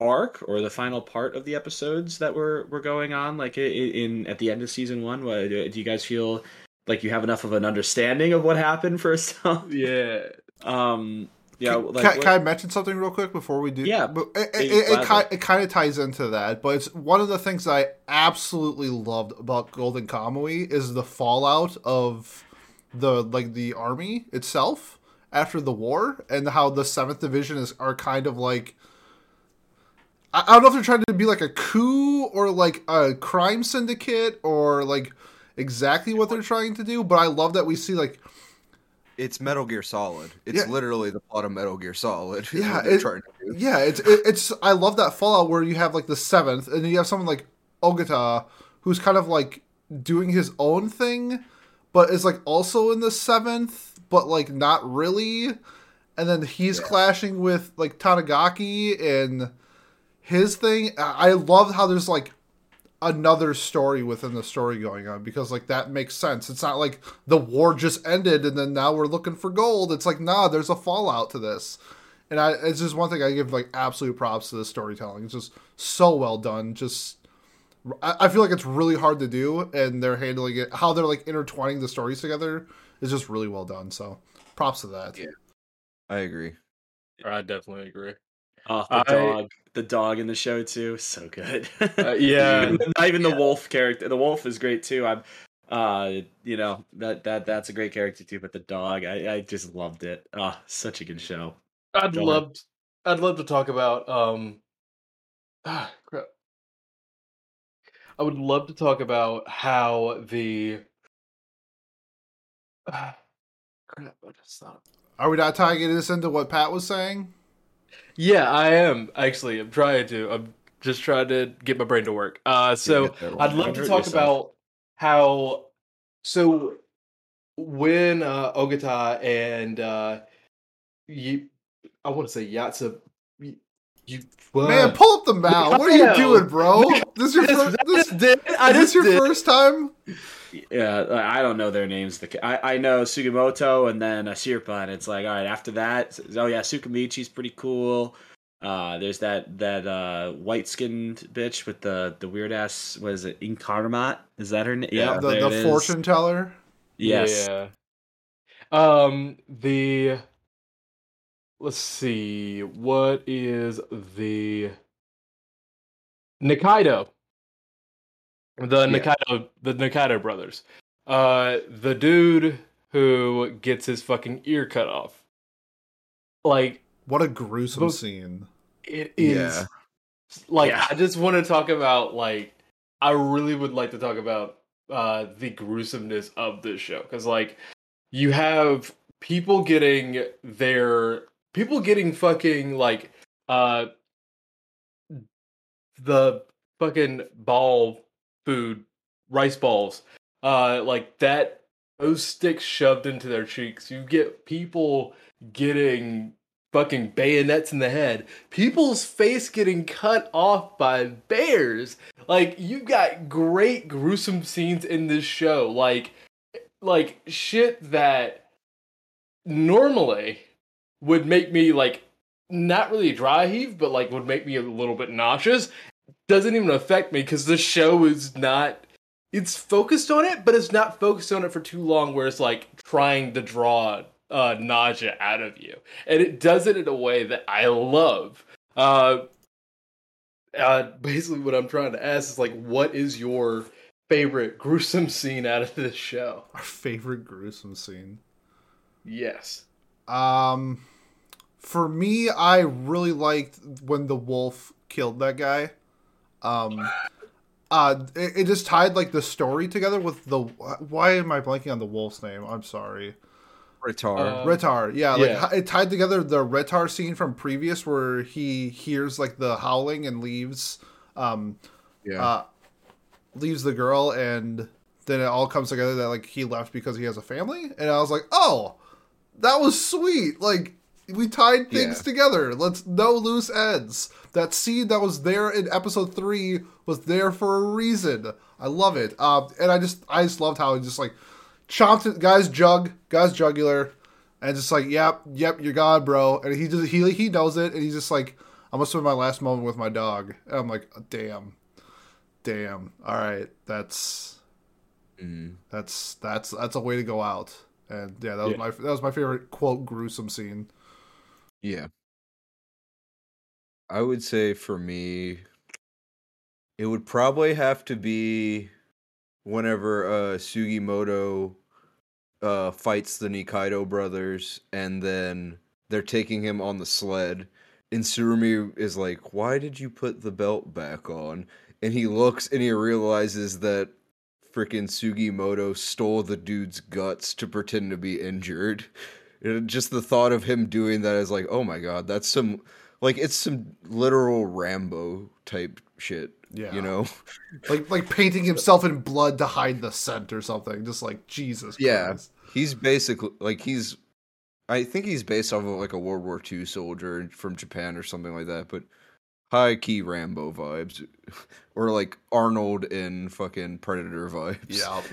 arc or the final part of the episodes that were were going on like i- i- in at the end of season one what do you guys feel like you have enough of an understanding of what happened first Yeah. um yeah can, like can, can I mention something real quick before we do? Yeah, but it, it, it, it, gladly. ki- it kind of ties into that. But it's one of the things I absolutely loved about Golden Kamuy is the fallout of the like the army itself after the war and how the Seventh Division is are kind of like. I I don't know if they're trying to be like a coup or like a crime syndicate or like exactly what they're trying to do, but I love that we see like It's Metal Gear Solid. It's Yeah. literally the plot of Metal Gear Solid. Yeah, it- trying to do. Yeah, it's it, it's I love that Fallout where you have like the seventh, and you have someone like Ogata who's kind of like doing his own thing, but is like also in the seventh, but like not really. And then he's Yeah. clashing with like Tanigaki and his thing. I I love how there's like another story within the story going on because like that makes sense. It's not like the war just ended and then now we're looking for gold. It's like nah, there's a fallout to this. And I it's just one thing I give like absolute props to the storytelling. It's just so well done. Just I I feel like it's really hard to do and they're handling it how they're like intertwining the stories together is just really well done. So props to that. Yeah. I agree. I definitely agree. Oh, the I- dog, the dog in the show too, so good. Uh, yeah. Even- not even the wolf character. The wolf is great too. I'm, uh, you know that that that's a great character too. But the dog, I, I just loved it. Oh, such a good show. I'd Go love I'd love to talk about um ah, crap. I would love to talk about how the ah, crap, I just thought. Are we not tying this into what Pat was saying? Yeah, I am actually. I'm trying to. I'm just trying to get my brain to work. Uh so there I'd love to talk yourself. about how so when uh Ogata and uh you I want to say Yatsa you, you Man, pull up the map. What are you doing, bro? This is your first, just, I this, just did. I this your did. first time? Yeah, I I don't know their names. The I I know Sugimoto and then uh, Sirpa, and it's like all right. After that, oh yeah, Sukamichi's pretty cool. Uh, there's that that uh, white skinned bitch with the the weird ass. Was it Inkarmat? Is that her name? Yeah, the the fortune teller. Yes. Yeah. Um the let's see what is the Nikaido. The Yeah. Nikaido the Nikaido brothers. Uh the dude who gets his fucking ear cut off. Like What a gruesome Both- scene. it is Yeah. like Yeah. I just want to talk about like I really would like to talk about uh the gruesomeness of this show cuz like you have people getting their people getting fucking like uh the fucking ball food rice balls uh like that those sticks shoved into their cheeks. You get people getting fucking bayonets in the head. People's face getting cut off by bears. Like you got great gruesome scenes in this show. Like like shit that normally would make me like not really dry heave but like would make me a little bit nauseous doesn't even affect me because the show is not it's focused on it but it's not focused on it for too long where it's like trying to draw uh nausea out of you and it does it in a way that i love uh uh basically what i'm trying to ask is like what is your favorite gruesome scene out of this show Our favorite gruesome scene. yes Um, for me, I really liked when the wolf killed that guy. Um, uh, it, it just tied like the story together with the. Why am I blanking on the wolf's name? I'm sorry. Retar. Uh, Retar, yeah, like yeah. h- it tied together the Retar scene from previous where he hears like the howling and leaves, um, yeah. uh, leaves the girl, and then it all comes together that like he left because he has a family, and I was like, oh, that was sweet. Like we tied things Yeah. together. Let's no loose ends. That scene that was there in episode three was there for a reason. I love it. Um, and I just I just loved how he just like chomped it, guy's jug, guy's jugular, and just like, yep, yep, you're gone, bro. And he just he he knows it, and he's just like, I'm gonna spend my last moment with my dog. And I'm like, damn, damn. All right, that's Mhm. that's that's that's a way to go out. And yeah, that was Yeah. my that was my favorite quote gruesome scene. Yeah. I would say for me, it would probably have to be whenever uh, Sugimoto uh, fights the Nikaido brothers and then they're taking him on the sled. And Tsurumi is like, Why did you put the belt back on? And he looks and he realizes that freaking Sugimoto stole the dude's guts to pretend to be injured. Just the thought of him doing that is like, oh my god, that's some like it's some literal Rambo type shit. Yeah. You know? Like like painting himself in blood to hide the scent or something. Just like Jesus. Yeah. Christ. He's basically like he's I think he's based off of like a World War II soldier from Japan or something like that, but high key Rambo vibes. or like Arnold in fucking Predator vibes. Yeah.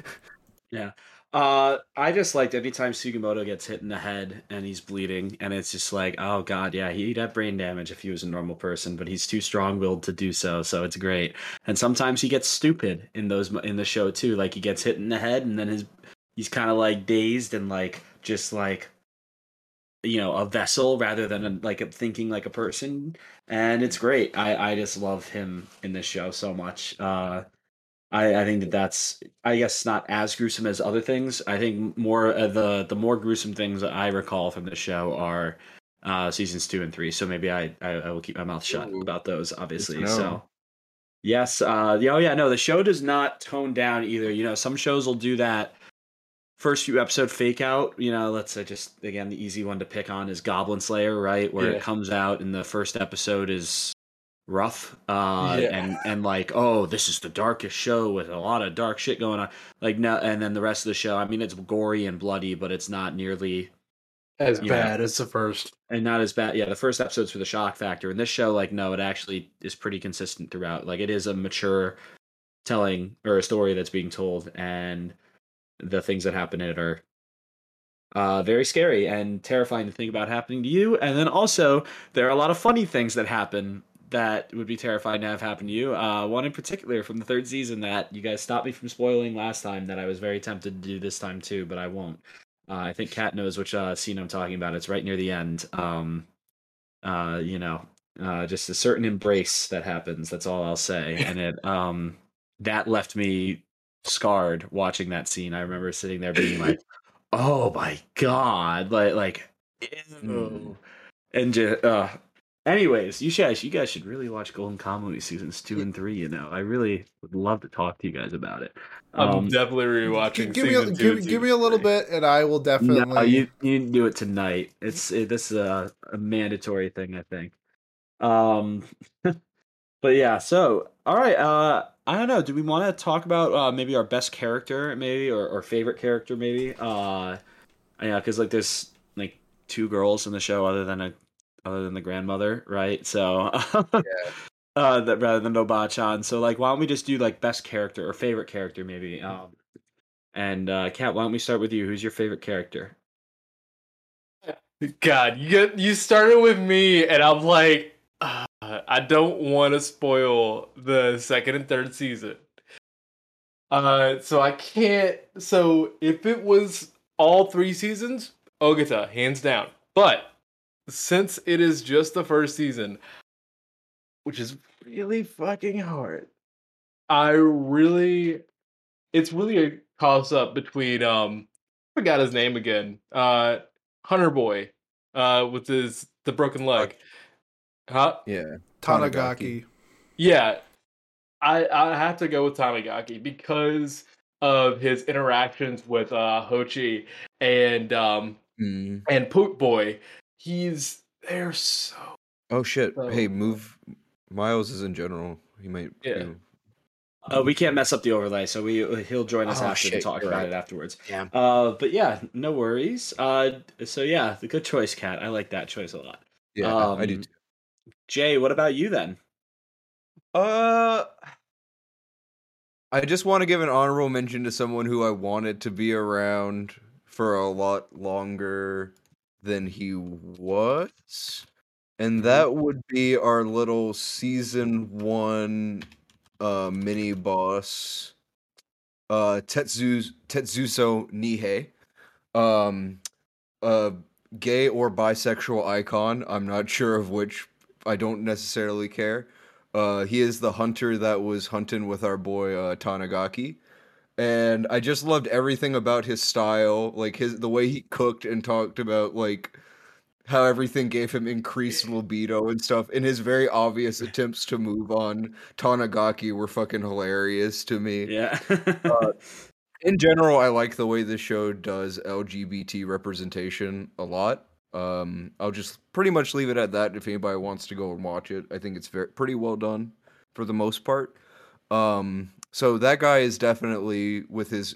Yeah. Uh, I just liked anytime Sugimoto gets hit in the head and he's bleeding, and it's just like, oh god, yeah, he'd have brain damage if he was a normal person, but he's too strong-willed to do so, so it's great. And sometimes he gets stupid in those in the show too, like he gets hit in the head, and then his he's kind of like dazed and like just like you know a vessel rather than a, like a, thinking like a person, and it's great. I I just love him in this show so much. Uh, I, I think that that's I guess not as gruesome as other things. I think more of the the more gruesome things that I recall from the show are uh, seasons two and three. So maybe I, I I will keep my mouth shut Ooh. about those. Obviously, so yes, uh, yeah, oh yeah, no, the show does not tone down either. You know, some shows will do that first few episode fake out. You know, let's say just again the easy one to pick on is Goblin Slayer, right? Where Yeah. it comes out and the first episode is rough uh Yeah. and and like oh this is the darkest show with a lot of dark shit going on like no and then the rest of the show i mean it's gory and bloody but it's not nearly as bad as the first. and not as bad yeah the first episode's for the shock factor and this show like no it actually is pretty consistent throughout like it is a mature telling or a story that's being told and the things that happen in it are uh, very scary and terrifying to think about happening to you and then also there are a lot of funny things that happen that would be terrifying to have happen to you uh, one in particular from the third season that you guys stopped me from spoiling last time that i was very tempted to do this time too but i won't uh, I think Kat knows which uh, scene I'm talking about. It's right near the end. Um, uh, you know, uh, just a certain embrace that happens. That's all I'll say. And it um, that left me scarred watching that scene. I remember sitting there being like, "Oh my god!" Like, like, ew. and just, uh, anyways, you guys, you guys should really watch Golden Kamuy seasons two and three. You know, I really would love to talk to you guys about it. I'm Um, definitely rewatching. Give, give me a, two give, give me a little three. bit, and I will definitely. No, you you do it tonight. It's it, this is a, a mandatory thing, I think. Um, but yeah. So all right. Uh, I don't know. Do we want to talk about uh maybe our best character, maybe or, or favorite character, maybe? Uh, yeah, because like there's like two girls in the show other than a other than the grandmother, right? So. Uh, that rather than Nobachan. So like, why don't we just do like best character or favorite character maybe? Um, and uh, Kat, why don't we start with you? Who's your favorite character? God, you get you started with me, and I'm like, uh, I don't want to spoil the second and third season. Uh, so I can't. So if it was all three seasons, Ogata, hands down. But since it is just the first season, which is really fucking hard, I really, it's really a toss up between um, I forgot his name again. Uh, Hunter Boy. uh, with his the broken leg. Huh? Yeah. Tanigaki. Yeah, I I have to go with Tanigaki because of his interactions with uh Hochi and um Mm. and Poot Boy. He's they're so Oh shit! So- hey, move. Miles is in general. He might. Yeah. be- Uh, we can't mess up the overlay, so we he'll join us Oh, after to talk about right. it afterwards. Yeah. Uh, but yeah, no worries. Uh, so yeah, the good choice, Cat. I like that choice a lot. Yeah, I do. Um, Too. Jay, what about you then? Uh, I just want to give an honorable mention to someone who I wanted to be around for a lot longer than he was, and that would be our little season one uh mini boss, uh Tetsu Tetsuzo Nihei, um, a gay or bisexual icon. I'm not sure of which. I don't necessarily care. Uh, he is the hunter that was hunting with our boy uh, Tanigaki, and I just loved everything about his style, like his the way he cooked and talked about like how everything gave him increased libido and stuff. And his very obvious attempts to move on Tanigaki were fucking hilarious to me. Yeah. In general, I like the way the show does LGBT representation a lot. Um, I'll just pretty much leave it at that. If anybody wants to go and watch it, I think it's very pretty well done for the most part. Um, so that guy is definitely with his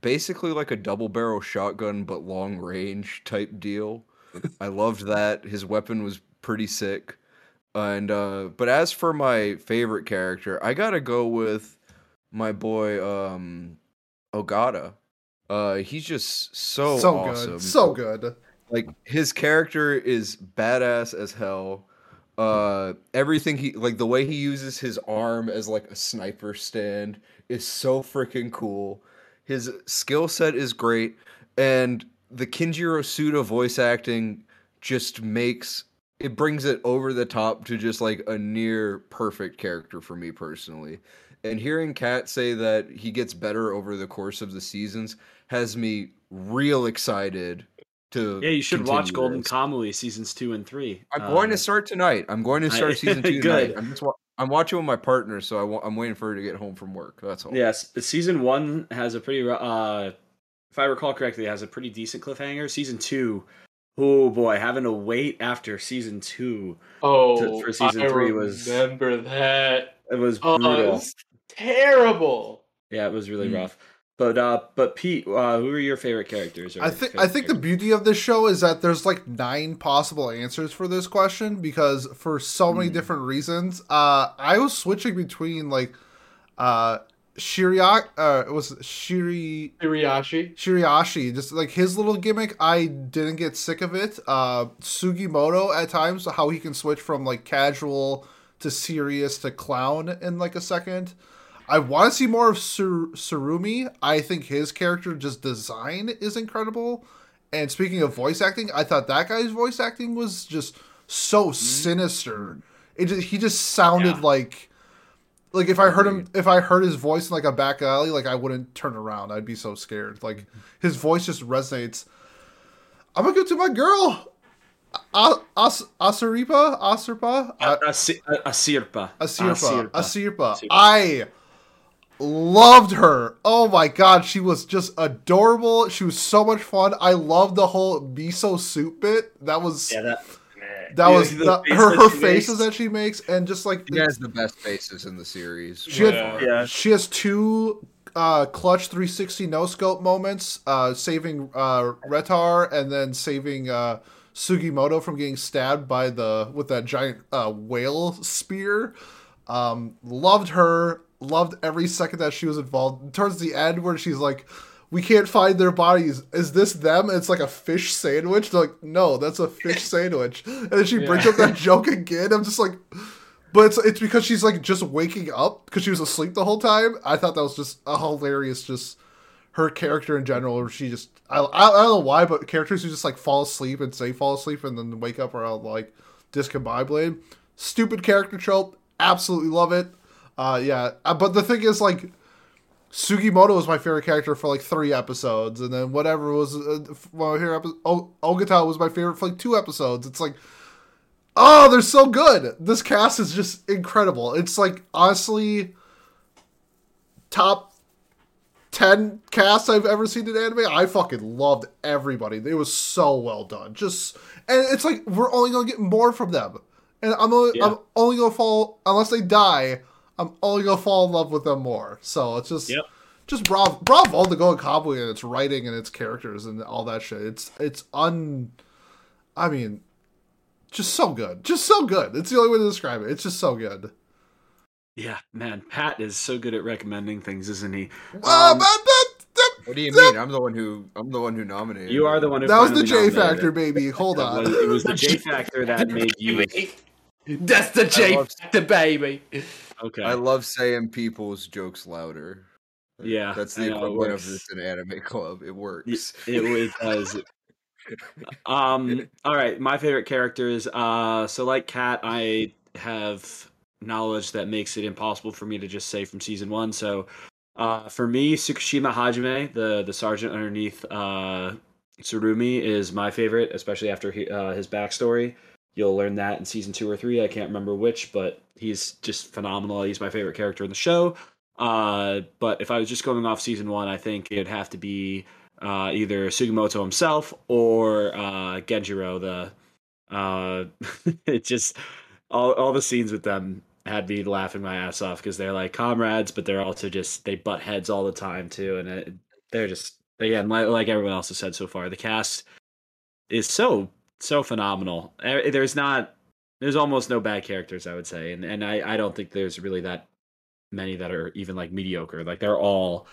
basically like a double barrel shotgun but long range type deal. I loved that. His weapon was pretty sick. And uh but as for my favorite character, I got to go with my boy um Ogata. Uh he's just so so awesome. good. So good. Like his character is badass as hell. Uh everything he like the way he uses his arm as like a sniper stand is so freaking cool. His skill set is great and the Kenjiro Tsuda voice acting just makes it brings it over the top to just like a near perfect character for me personally. And hearing Kat say that he gets better over the course of the seasons has me real excited to yeah, you should watch Golden this. Kamuy seasons two and three. I'm going Uh, to start tonight. I'm going to I- start season two Good. tonight. I'm just wa- I'm watching with my partner, so I wa- I'm waiting for her to get home from work. That's all. Yes, season one has a pretty, uh, if I recall correctly, has a pretty decent cliffhanger. Season two, oh boy, having to wait after season two. two, Oh, for season I three was- remember that. it was Oh, brutal. it was terrible. Yeah, it was really Mm. rough. But uh, but Pete, uh, who are your favorite characters? I think I think the beauty of this show is that there's like nine possible answers for this question because for so many Hmm. different reasons. Uh, I was switching between like uh Shiriak uh it was Shiri Hiriashi. Shiriashi, just like his little gimmick, I didn't get sick of it. Uh, Sugimoto at times, how he can switch from like casual to serious to clown in like a second. I want to see more of Sur- Tsurumi. I think his character just design is incredible. And speaking of voice acting, I thought that guy's voice acting was just so hmm. sinister. It just, he just sounded Yeah. like like if I heard him if I heard his voice in like a back alley, like I wouldn't turn around. I'd be so scared. Like his voice just resonates. I'm gonna go to my girl, As- Asuripa, Asurpa, A, a, Si- a, a Sirpa. Asirpa, Asirpa. Asirpa. Asirpa. I loved her. Oh my god, she was just adorable. She was so much fun. I loved the whole miso soup bit. That was Yeah, that. that Yeah, was the the- face her that her faces makes. that she makes, and just like He has the best faces in the series. She had, Yeah. Yeah. she has two uh, clutch 360 no scope moments, uh, saving uh, Retar and then saving uh, Sugimoto from getting stabbed by the with that giant uh, whale spear. Um, loved her. Loved every second that she was involved. Towards the end, where she's like, "We can't find their bodies. Is this them?" It's like a fish sandwich. They're like, "No, that's a fish sandwich." And then she brings up that joke again. I'm just like, but it's it's because she's like just waking up because she was asleep the whole time. I thought that was just a hilarious, just her character in general. Where she just I, I, I don't know why, but characters who just like fall asleep and say fall asleep and then wake up are all like discombobulated. Stupid character trope. Absolutely love it. Uh, yeah, uh, but the thing is like. Sugimoto was my favorite character for like three episodes, and then whatever was uh, well here epi- o- Ogata was my favorite for like two episodes. It's like, oh, they're so good. This cast is just incredible. It's like honestly, top ten cast I've ever seen in anime. I fucking loved everybody. It was so well done. Just and it's like we're only gonna get more from them, and I'm only, Yeah. I'm only gonna fall unless they die. I'm only gonna fall in love with them more. So it's just Yep. just bravo bravo to Golden Kamuy and its writing and its characters and all that shit. It's it's un I mean just so good. Just so good. It's the only way to describe it. It's just so good. Yeah, man, Pat is so good at recommending things, isn't he? Uh, Um, but that, that, What do you mean? I'm the one who I'm the one who nominated. You are it. the one who. that was the J nominated factor, baby. Hold It on. was, it was the J factor that made you. That's the J love- factor, baby. Okay. I love saying people's jokes louder. Yeah, that's the equivalent of this in anime club. It works. it, it does. Um. All right. My favorite characters. Uh. So like Kat, I have knowledge that makes it impossible for me to just say from season one. So, uh, for me, Tsukishima Hajime, the the sergeant underneath uh Tsurumi, is my favorite, especially after he, uh, his backstory. You'll learn that in season two or three. I can't remember which, but he's just phenomenal. He's my favorite character in the show. Uh, but if I was just going off season one, I think it'd have to be uh, either Sugimoto himself or uh, Genjiro. The uh, it just all all the scenes with them had me laughing my ass off because they're like comrades, but they're also just they butt heads all the time too, and it, they're just again like, like everyone else has said so far. The cast is so so phenomenal. Eh, There's not there's almost no bad characters, I would say, and and I I don't think there's really that many that are even like mediocre. Like they're all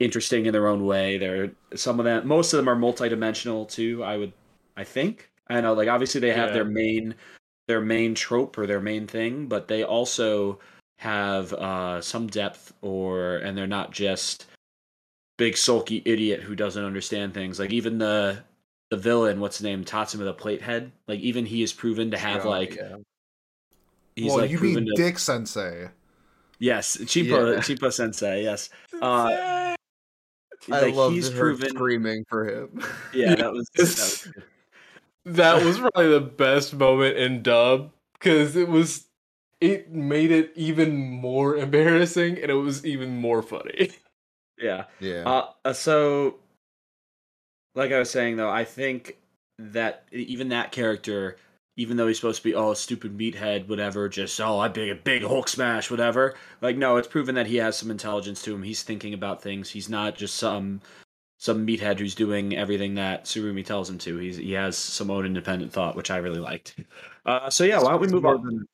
interesting in their own way. They're some of them, most of them are multidimensional too. I would, I think. I know, like obviously they have Yeah. their main, their main trope or their main thing, but they also have uh, some depth or, and they're not just big sulky idiot who doesn't understand things. Like even the the villain, what's his name, Tatsuma the Platehead. Like even he is proven to have Yeah, like yeah. he's well, like you proven mean to Dick Sensei. yes, Chipo Yeah. Chipo Sensei. Yes, uh, I like, love he's proven. screaming for him. Yeah, that was. That was. That was probably the best moment in dub because it was it made it even more embarrassing and it was even more funny. Yeah. yeah. Uh, uh, so, like I was saying though, I think that even that character, even though he's supposed to be oh stupid meathead, whatever, just oh I big a big Hulk smash, whatever. Like no, it's proven that he has some intelligence to him. He's thinking about things. He's not just some some meathead who's doing everything that Tsurumi tells him to. He's he has some own independent thought, which I really liked. Uh, so yeah, why don't we move on?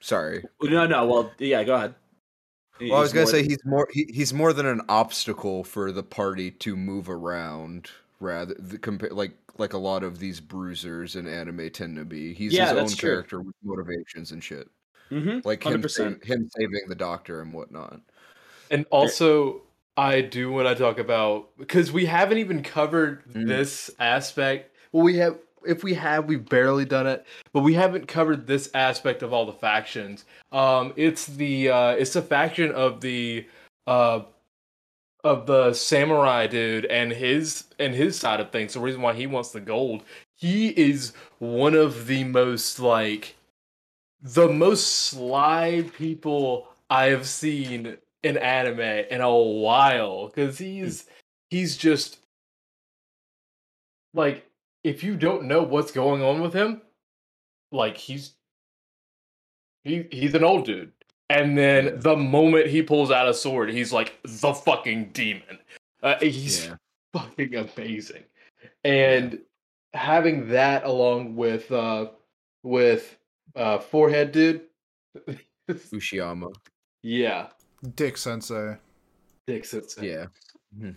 Sorry. No, no. Well, yeah, go ahead. Well, I was gonna say he's more he, he's more than an obstacle for the party to move around. Rather, the, compa- like like a lot of these bruisers in anime tend to be. He's Yeah, his own true. character with motivations and shit. Mhm, Like him, 100%. save, him saving the doctor and whatnot. And also, I do want to talk about because we haven't even covered Mm. this aspect. Well, we have. If we have, we've barely done it, but we haven't covered this aspect of all the factions. Um, it's the uh, it's the faction of the uh, of the samurai dude and his and his side of things. The reason why he wants the gold, he is one of the most like the most sly people I have seen in anime in a while because he's he's just like if you don't know what's going on with him, like he's he he's an old dude. And then the moment he pulls out a sword, he's like the fucking demon. Uh, he's Yeah. fucking amazing. And having that along with uh with uh forehead dude. Ushiyama. yeah. Dick Sensei. Dick Sensei. Yeah.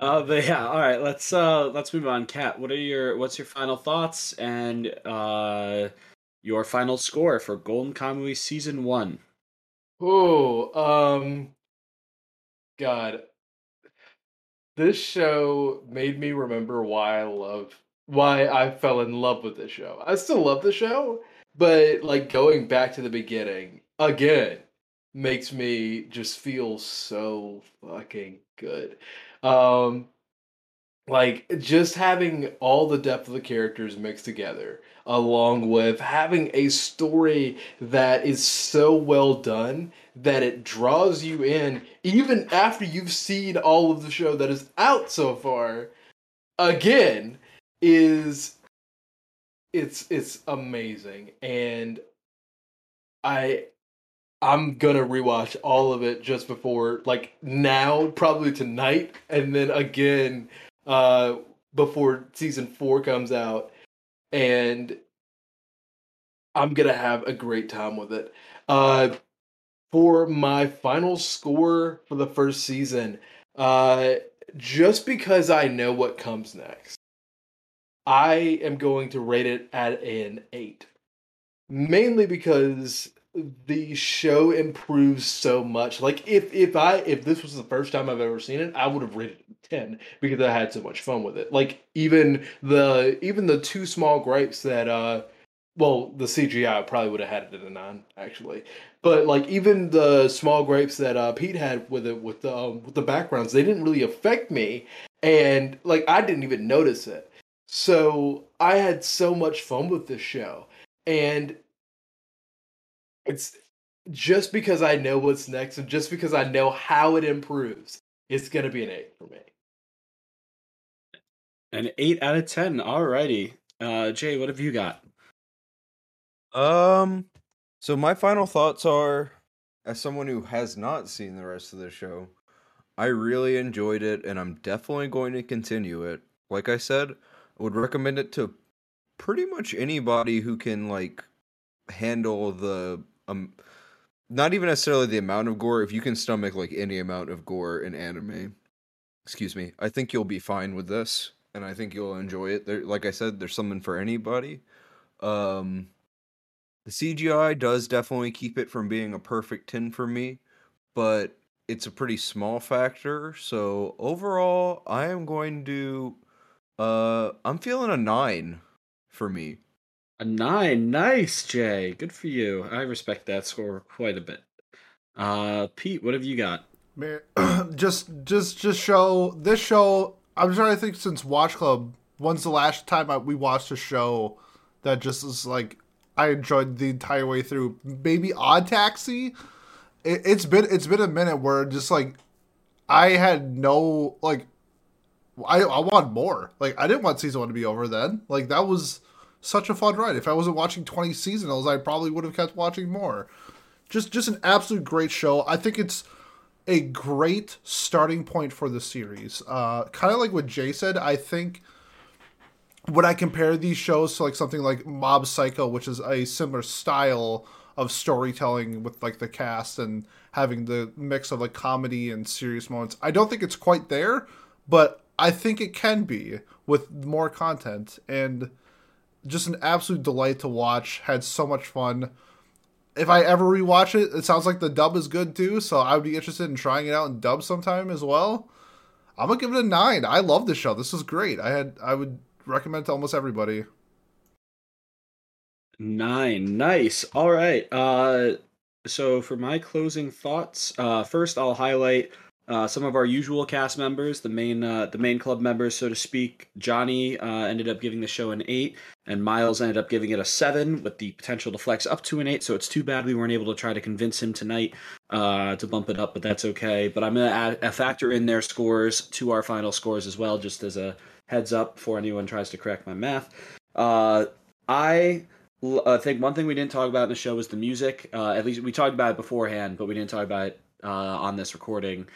Uh, but yeah, all right. Let's uh, let's move on. Kat, what are your what's your final thoughts and uh, your final score for Golden Kamuy season one? Oh, um, God, this show made me remember why I love why I fell in love with this show. I still love the show, but like going back to the beginning again makes me just feel so fucking good. Um like just having all the depth of the characters mixed together along with having a story that is so well done that it draws you in even after you've seen all of the show that is out so far again is it's it's amazing. And i i'm gonna rewatch all of it just before like now probably tonight and then again uh before season four comes out and i'm gonna have a great time with it uh for my final score for the first season uh just because i know what comes next I am going to rate it at an 8. Mainly because the show improves so much. Like if if I if this was the first time I've ever seen it, I would have rated it 10 because I had so much fun with it. Like even the even the two small gripes that uh well, the CGI probably would have had it at a 9 actually. But like even the small gripes that uh Pete had with it with the um, with the backgrounds, they didn't really affect me and like I didn't even notice it. So I had so much fun with this show. And it's just because I know what's next and just because I know how it improves, it's going to be an 8 for me. An 8 out of 10. Alrighty. Uh, Jay, what have you got? Um, so my final thoughts are as someone who has not seen the rest of the show, I really enjoyed it and I'm definitely going to continue it. Like I said, I would recommend it to pretty much anybody who can like handle the um not even necessarily the amount of gore if you can stomach like any amount of gore in anime excuse me i think you'll be fine with this and i think you'll enjoy it. There like i said there's something for anybody. Um the cgi does definitely keep it from being a perfect 10 for me but it's a pretty small factor. So overall i am going to uh, I'm feeling a nine for me. A nine, nice, Jay. Good for you. I respect that score quite a bit. Uh, Pete, what have you got? Man, just just just show this show. I'm trying to think since Watch Club. When's the last time I, we watched a show that just is like I enjoyed the entire way through? Maybe Odd Taxi. It, it's been it's been a minute where just like I had no like I I want more. Like I didn't want season one to be over then. Like that was such a fun ride. If I wasn't watching twenty seasonals, I probably would have kept watching more. Just just an absolute great show. I think it's a great starting point for the series. Uh, kind of like what Jay said. I think when I compare these shows to like something like Mob Psycho, which is a similar style of storytelling with like the cast and having the mix of like comedy and serious moments, I don't think it's quite there. But I think it can be with more content and just an absolute delight to watch. Had so much fun. If I ever rewatch it, it sounds like the dub is good too, so I would be interested in trying it out in dub sometime as well. I'm gonna give it a nine. I love this show. This is great. I had I would recommend to almost everybody. Nine, nice. All right. Uh, so for my closing thoughts, uh, first I'll highlight uh, some of our usual cast members, the main uh, the main club members, so to speak. Johnny uh, ended up giving the show an eight, and Miles ended up giving it a seven, with the potential to flex up to an eight. So it's too bad we weren't able to try to convince him tonight uh, to bump it up, but that's okay. But I'm gonna add a factor in their scores to our final scores as well, just as a heads up before anyone tries to correct my math. Uh, I I think one thing we didn't talk about in the show was the music. Uh, at least we talked about it beforehand, but we didn't talk about it uh, on this recording.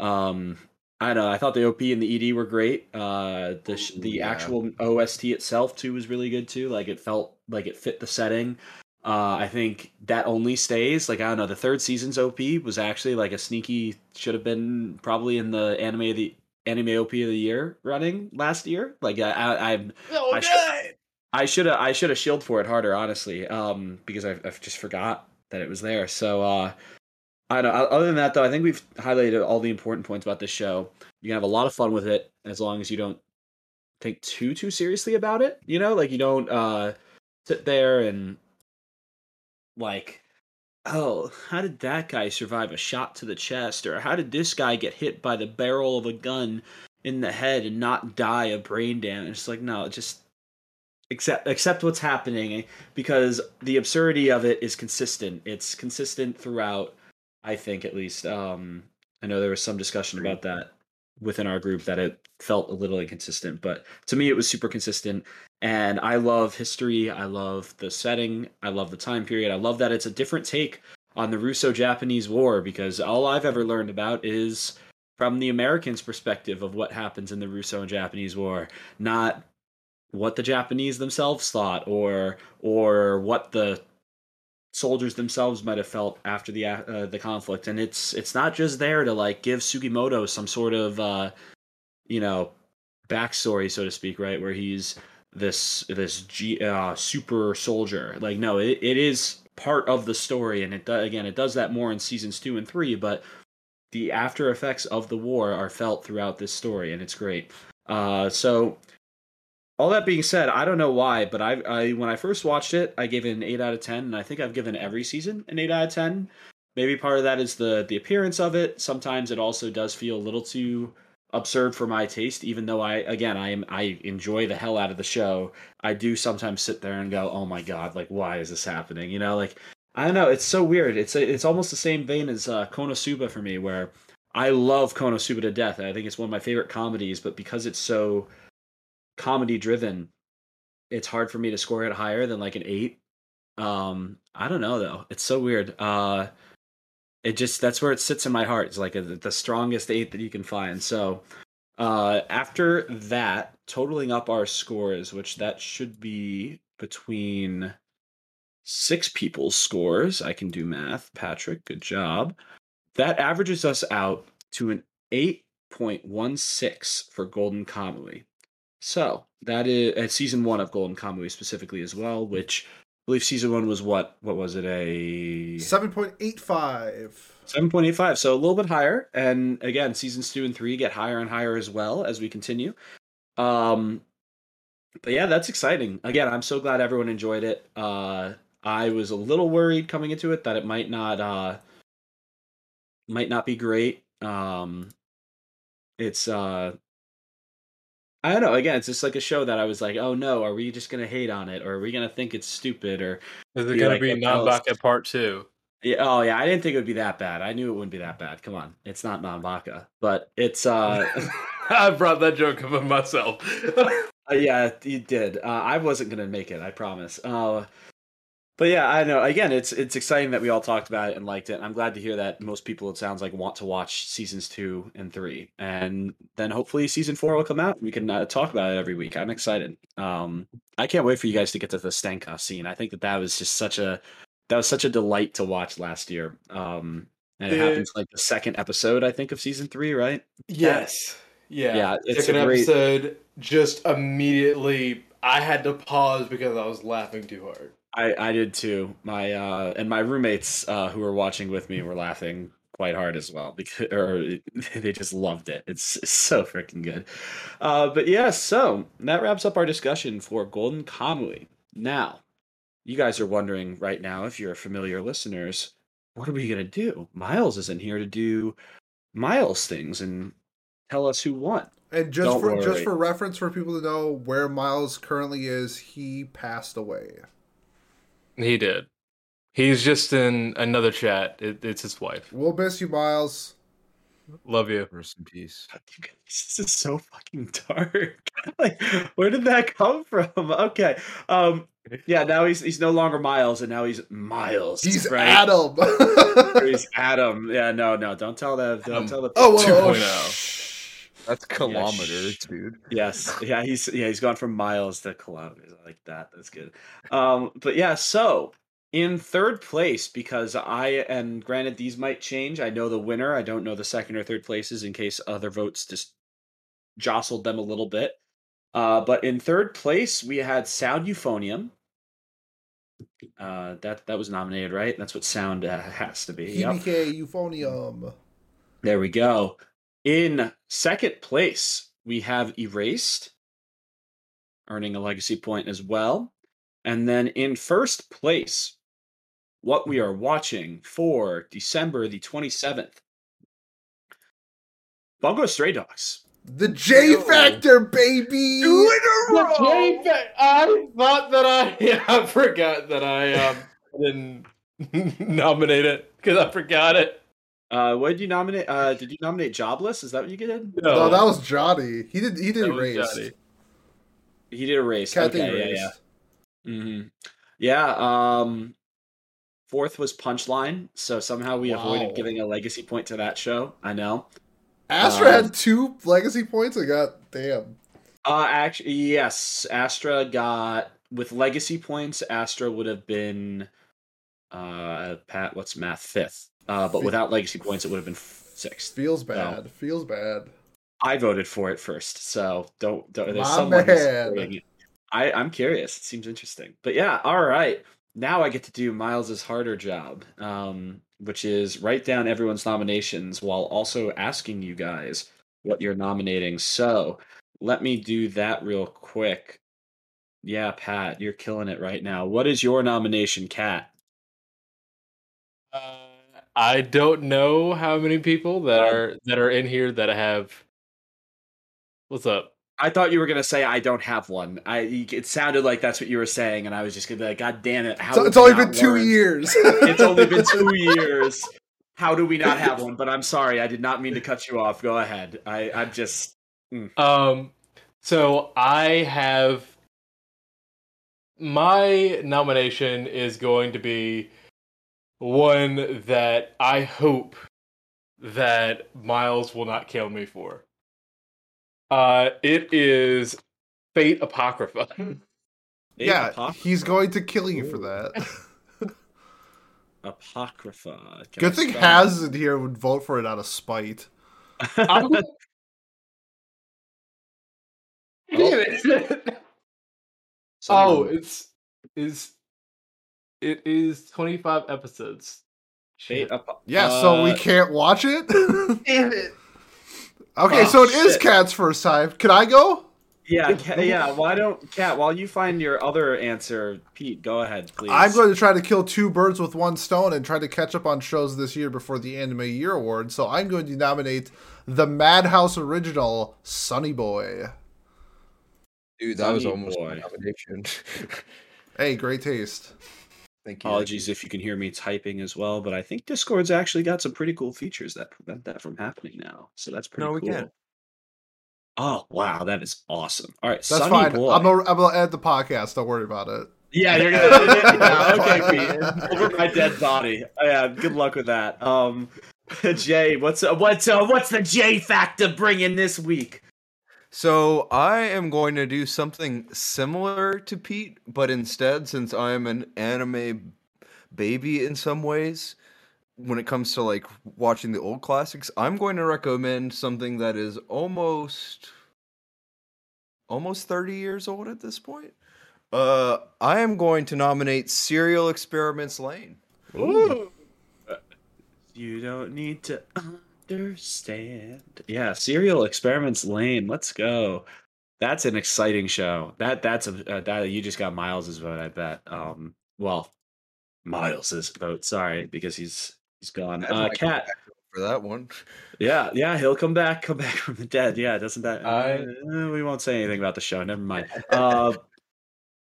Um, I don't know. I thought the OP and the ED were great. Uh, the sh- the yeah. actual OST itself too was really good too. Like it felt like it fit the setting. Uh, I think that only stays. Like I don't know. The third season's OP was actually like a sneaky. Should have been probably in the anime of the anime OP of the year running last year. Like I, I, I'm. Oh, I should- I should have I should have shielded for it harder, honestly, um, because I, I just forgot that it was there. So uh, I don't. Other than that, though, I think we've highlighted all the important points about this show. You can have a lot of fun with it as long as you don't take too too seriously about it. You know, like you don't uh, sit there and like oh, how did that guy survive a shot to the chest? Or how did this guy get hit by the barrel of a gun in the head and not die of brain damage? It's like, no, just accept accept what's happening because the absurdity of it is consistent. It's consistent throughout, I think at least. Um I know there was some discussion about that within our group that it felt a little inconsistent, but to me it was super consistent. And I love history. I love the setting. I love the time period. I love that it's a different take on the Russo Japanese War because all I've ever learned about is from the Americans' perspective of what happens in the Russo and Japanese War, not what the Japanese themselves thought or or what the soldiers themselves might have felt after the uh, the conflict. And it's it's not just there to like give Sugimoto some sort of uh you know backstory so to speak right? Where he's this this G, uh, super soldier. Like no it, it is part of the story. And it again it does that more in seasons 2 and 3 but the after effects of the war are felt throughout this story and it's great. Uh so all that being said, I don't know why, but I, I when I first watched it, I gave it an eight out of ten, and I think I've given every season an eight out of ten. Maybe part of that is the the appearance of it. Sometimes it also does feel a little too absurd for my taste, even though I again I am I enjoy the hell out of the show. I do sometimes sit there and go, oh my god, like why is this happening? You know, like I don't know. It's so weird. It's it's almost the same vein as uh, Konosuba for me, where I love Konosuba to death. I think it's one of my favorite comedies, but because it's so comedy driven, it's hard for me to score it higher than like an eight. Um, I don't know though. It's so weird. Uh, it just that's where it sits in my heart. It's like a, the strongest eight that you can find. So uh, after that, totaling up our scores, which that should be between six people's scores. I can do math. Patrick, good job. That averages us out to an 8.16 for Golden Kamuy. So that is at season one of Golden Kamuy specifically as well, which I believe season one was what? What was it? A seven point eight five. Seven point eight five, so a little bit higher. And again, seasons two and three get higher and higher as well as we continue. Um, but yeah, that's exciting. Again, I'm so glad everyone enjoyed it. Uh, I was a little worried coming into it that it might not uh, might not be great. Um, it's uh, I don't know. Again, it's just like a show that I was like, oh no, are we just gonna hate on it, or are we gonna think it's stupid, or is it gonna like, be Nanbaka Part Two? Yeah. Oh yeah, I didn't think it would be that bad. I knew it wouldn't be that bad. Come on, it's not Nanbaka, but it's. uh I brought that joke up on myself. uh, yeah, you did. Uh, I wasn't gonna make it. I promise. Uh, but yeah, I know. Again, it's it's exciting that we all talked about it and liked it. I'm glad to hear that most people, it sounds like, want to watch seasons two and three, and then hopefully season four will come out. We can uh, talk about it every week. I'm excited. Um, I can't wait for you guys to get to the Stenka scene. I think that that was just such a that was such a delight to watch last year. Um, and it, it happens like the second episode, I think, of season three, right? Yes. Yeah. Yeah. It's second great... episode. Just immediately, I had to pause because I was laughing too hard. I, I did too. My uh, and my roommates uh, who were watching with me were laughing quite hard as well because or they just loved it. It's, it's so freaking good. Uh, but yeah, so that wraps up our discussion for Golden Kamuy. Now, you guys are wondering right now if you're familiar listeners, what are we gonna do? Miles isn't here to do Miles things and tell us who won. And just Don't for worry. just for reference for people to know where Miles currently is, he passed away. He did. He's just in another chat. It, it's his wife. We'll miss you, Miles. Love you. Rest in peace. This is so fucking dark. like, where did that come from? Okay. Um. Yeah. Now he's he's no longer Miles, and now he's Miles. He's right? Adam. he's Adam. Yeah. No. No. Don't tell that. Don't tell the. Oh. oh, oh that's kilometers, yeah, dude. Yes, yeah, he's yeah, he's gone from miles to kilometers. I like that. That's good. Um, but yeah, so in third place because I and granted these might change. I know the winner. I don't know the second or third places in case other votes just jostled them a little bit. Uh, but in third place we had Sound Euphonium. Uh, that that was nominated, right? That's what sound uh, has to be. Yep. Euphonium. There we go. In second place, we have Erased, earning a legacy point as well. And then in first place, what we are watching for December the 27th. Bungo Stray Dogs. The J Ew. Factor, baby. two The J Fa- I thought that I yeah, I forgot that I um didn't nominate it because I forgot it. Uh, what did you nominate? Uh, did you nominate Jobless? Is that what you did? No, No, that was Johnny. He did. He did That was erase. He did a race. Cat okay, did yeah, erase. yeah. hmm Yeah. Um, fourth was Punchline, so somehow we Wow. avoided giving a legacy point to that show. I know. Astra Uh, had two legacy points. I got damn. Uh, actually, yes. Astra got with legacy points. Astra would have been, uh, Pat. What's math? Fifth. Uh, but Fifth. without legacy points, it would have been f- sixth. Feels bad. Feels bad. I voted for it first, so don't. don't there's My someone man. I I'm curious. It seems interesting, but yeah. All right. Now I get to do Miles's harder job, um, which is write down everyone's nominations while also asking you guys what you're nominating. So let me do that real quick. Yeah, Pat, you're killing it right now. What is your nomination, Cat? Uh, I don't know how many people that Uh, are that are in here that have. What's up? I thought you were gonna say I don't have one. I it sounded like that's what you were saying, and I was just gonna be like, God damn it! How So it's only not been two learned?" years. it's only been two years. How do we not have one? But I'm sorry, I did not mean to cut you off. Go ahead. I I'm just Um, so I have my nomination is going to be one that I hope that Miles will not kill me for. Uh, it is Fate Apocrypha. yeah, Apocrypha. he's going to kill you for that. Apocrypha. Can Good I thing spell? Haz in here would vote for it out of spite. I'm Damn it. Oh, Someone- it's is it is 25 episodes. Shit. Apo- Yeah, so we uh, can't watch it. Damn it. okay, Oh, so it is shit. Cat's first time. Can I go? Yeah, Ca- yeah. Why don't Cat? While you find your other answer, Pete, go ahead, please. I'm going to try to kill two birds with one stone and try to catch up on shows this year before the Anime Year Award. So I'm going to nominate the Madhouse original Sonny Boy. Dude, that was Sonny almost my boy. nomination. Hey, great taste. Thank you. Apologies if you can hear me typing as well, but I think Discord's actually got some pretty cool features that prevent that from happening now. So that's pretty cool. No, we cool. can't. Oh wow, that is awesome! All right, That's Sonny fine. Boy. I'm gonna, I'm gonna end the podcast. Don't worry about it. Yeah, you're gonna. yeah, okay, Pete. Over my dead body. Yeah, good luck with that. Um, Jay, what's uh, what's uh, what's the J factor bringing this week? So I am going to do something similar to Pete, but instead, since I am an anime baby in some ways, when it comes to like watching the old classics, I'm going to recommend something that is almost almost 30 years old at this point. Uh, I am going to nominate Serial Experiments Lain. Ooh. You don't need to understand. Yeah, Serial Experiments Lain. Let's go. That's an exciting show. That that's a uh, that you just got Miles's vote. I bet. Um, well, Miles's vote. Sorry, because he's he's gone. Uh, Cat. for that one. Yeah, yeah, he'll come back. Come back from the dead. Yeah, doesn't that? I- uh, we won't say anything about the show. Never mind. Uh,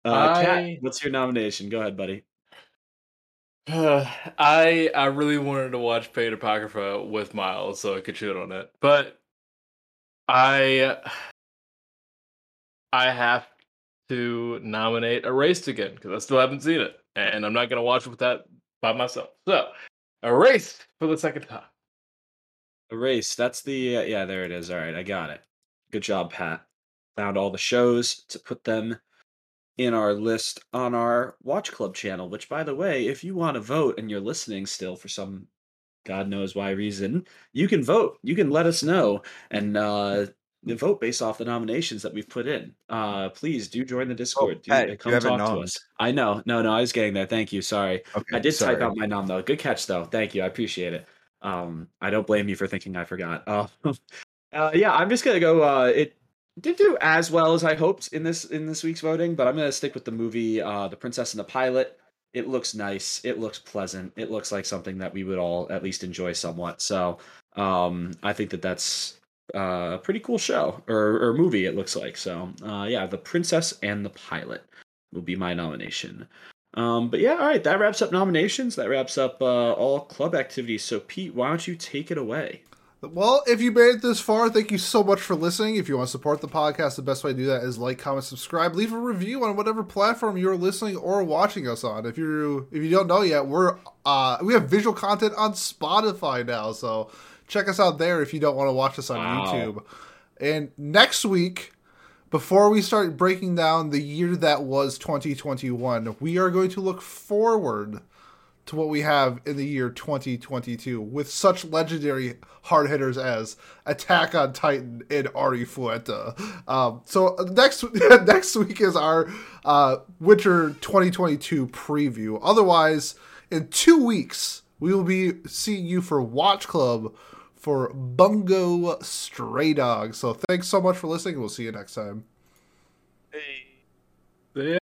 uh, Cat, I- what's your nomination? Go ahead, buddy. I I really wanted to watch Fate Apocrypha with Miles so I could shoot on it, but I I have to nominate Erased again because I still haven't seen it, and I'm not gonna watch it with that by myself. So Erased for the second time. Erase. That's the uh, yeah. There it is. All right, I got it. Good job, Pat. Found all the shows to put them in our list on our Watch Club channel. Which, by the way, if you want to vote and you're listening still for some God knows why reason, you can vote. You can let us know and uh, vote based off the nominations that we've put in. Uh, please do join the Discord. do, Pat, uh, you come talk to us. I know. No, no, I was getting there. Thank you. Sorry. Okay, I did sorry. type out my nom though. Good catch though. Thank you. I appreciate it. Um, I don't blame you for thinking I forgot. Uh, uh, yeah, I'm just gonna go. Uh, it did do as well as I hoped in this in this week's voting, but I'm gonna stick with the movie, uh, The Princess and the Pilot. It looks nice. It looks pleasant. It looks like something that we would all at least enjoy somewhat. So um, I think that that's uh, a pretty cool show or, or movie. It looks like so. Uh, yeah, The Princess and the Pilot will be my nomination. Um, but yeah, all right, that wraps up nominations. That wraps up uh, all club activities. So Pete, why don't you take it away? Well, if you made it this far, thank you so much for listening. If you want to support the podcast, the best way to do that is like, comment, subscribe, leave a review on whatever platform you're listening or watching us on. If you if you don't know yet, we're uh we have visual content on Spotify now, so check us out there if you don't want to watch us on Wow. YouTube. And next week, before we start breaking down the year that was 2021, we are going to look forward to what we have in the year 2022 with such legendary hard hitters as Attack on Titan and Arifureta. Um, so next next week is our uh, Winter 2022 preview. Otherwise, in two weeks we will be seeing you for Watch Club for Bungo Stray Dogs. So thanks so much for listening. We'll see you next time. Hey. Yeah.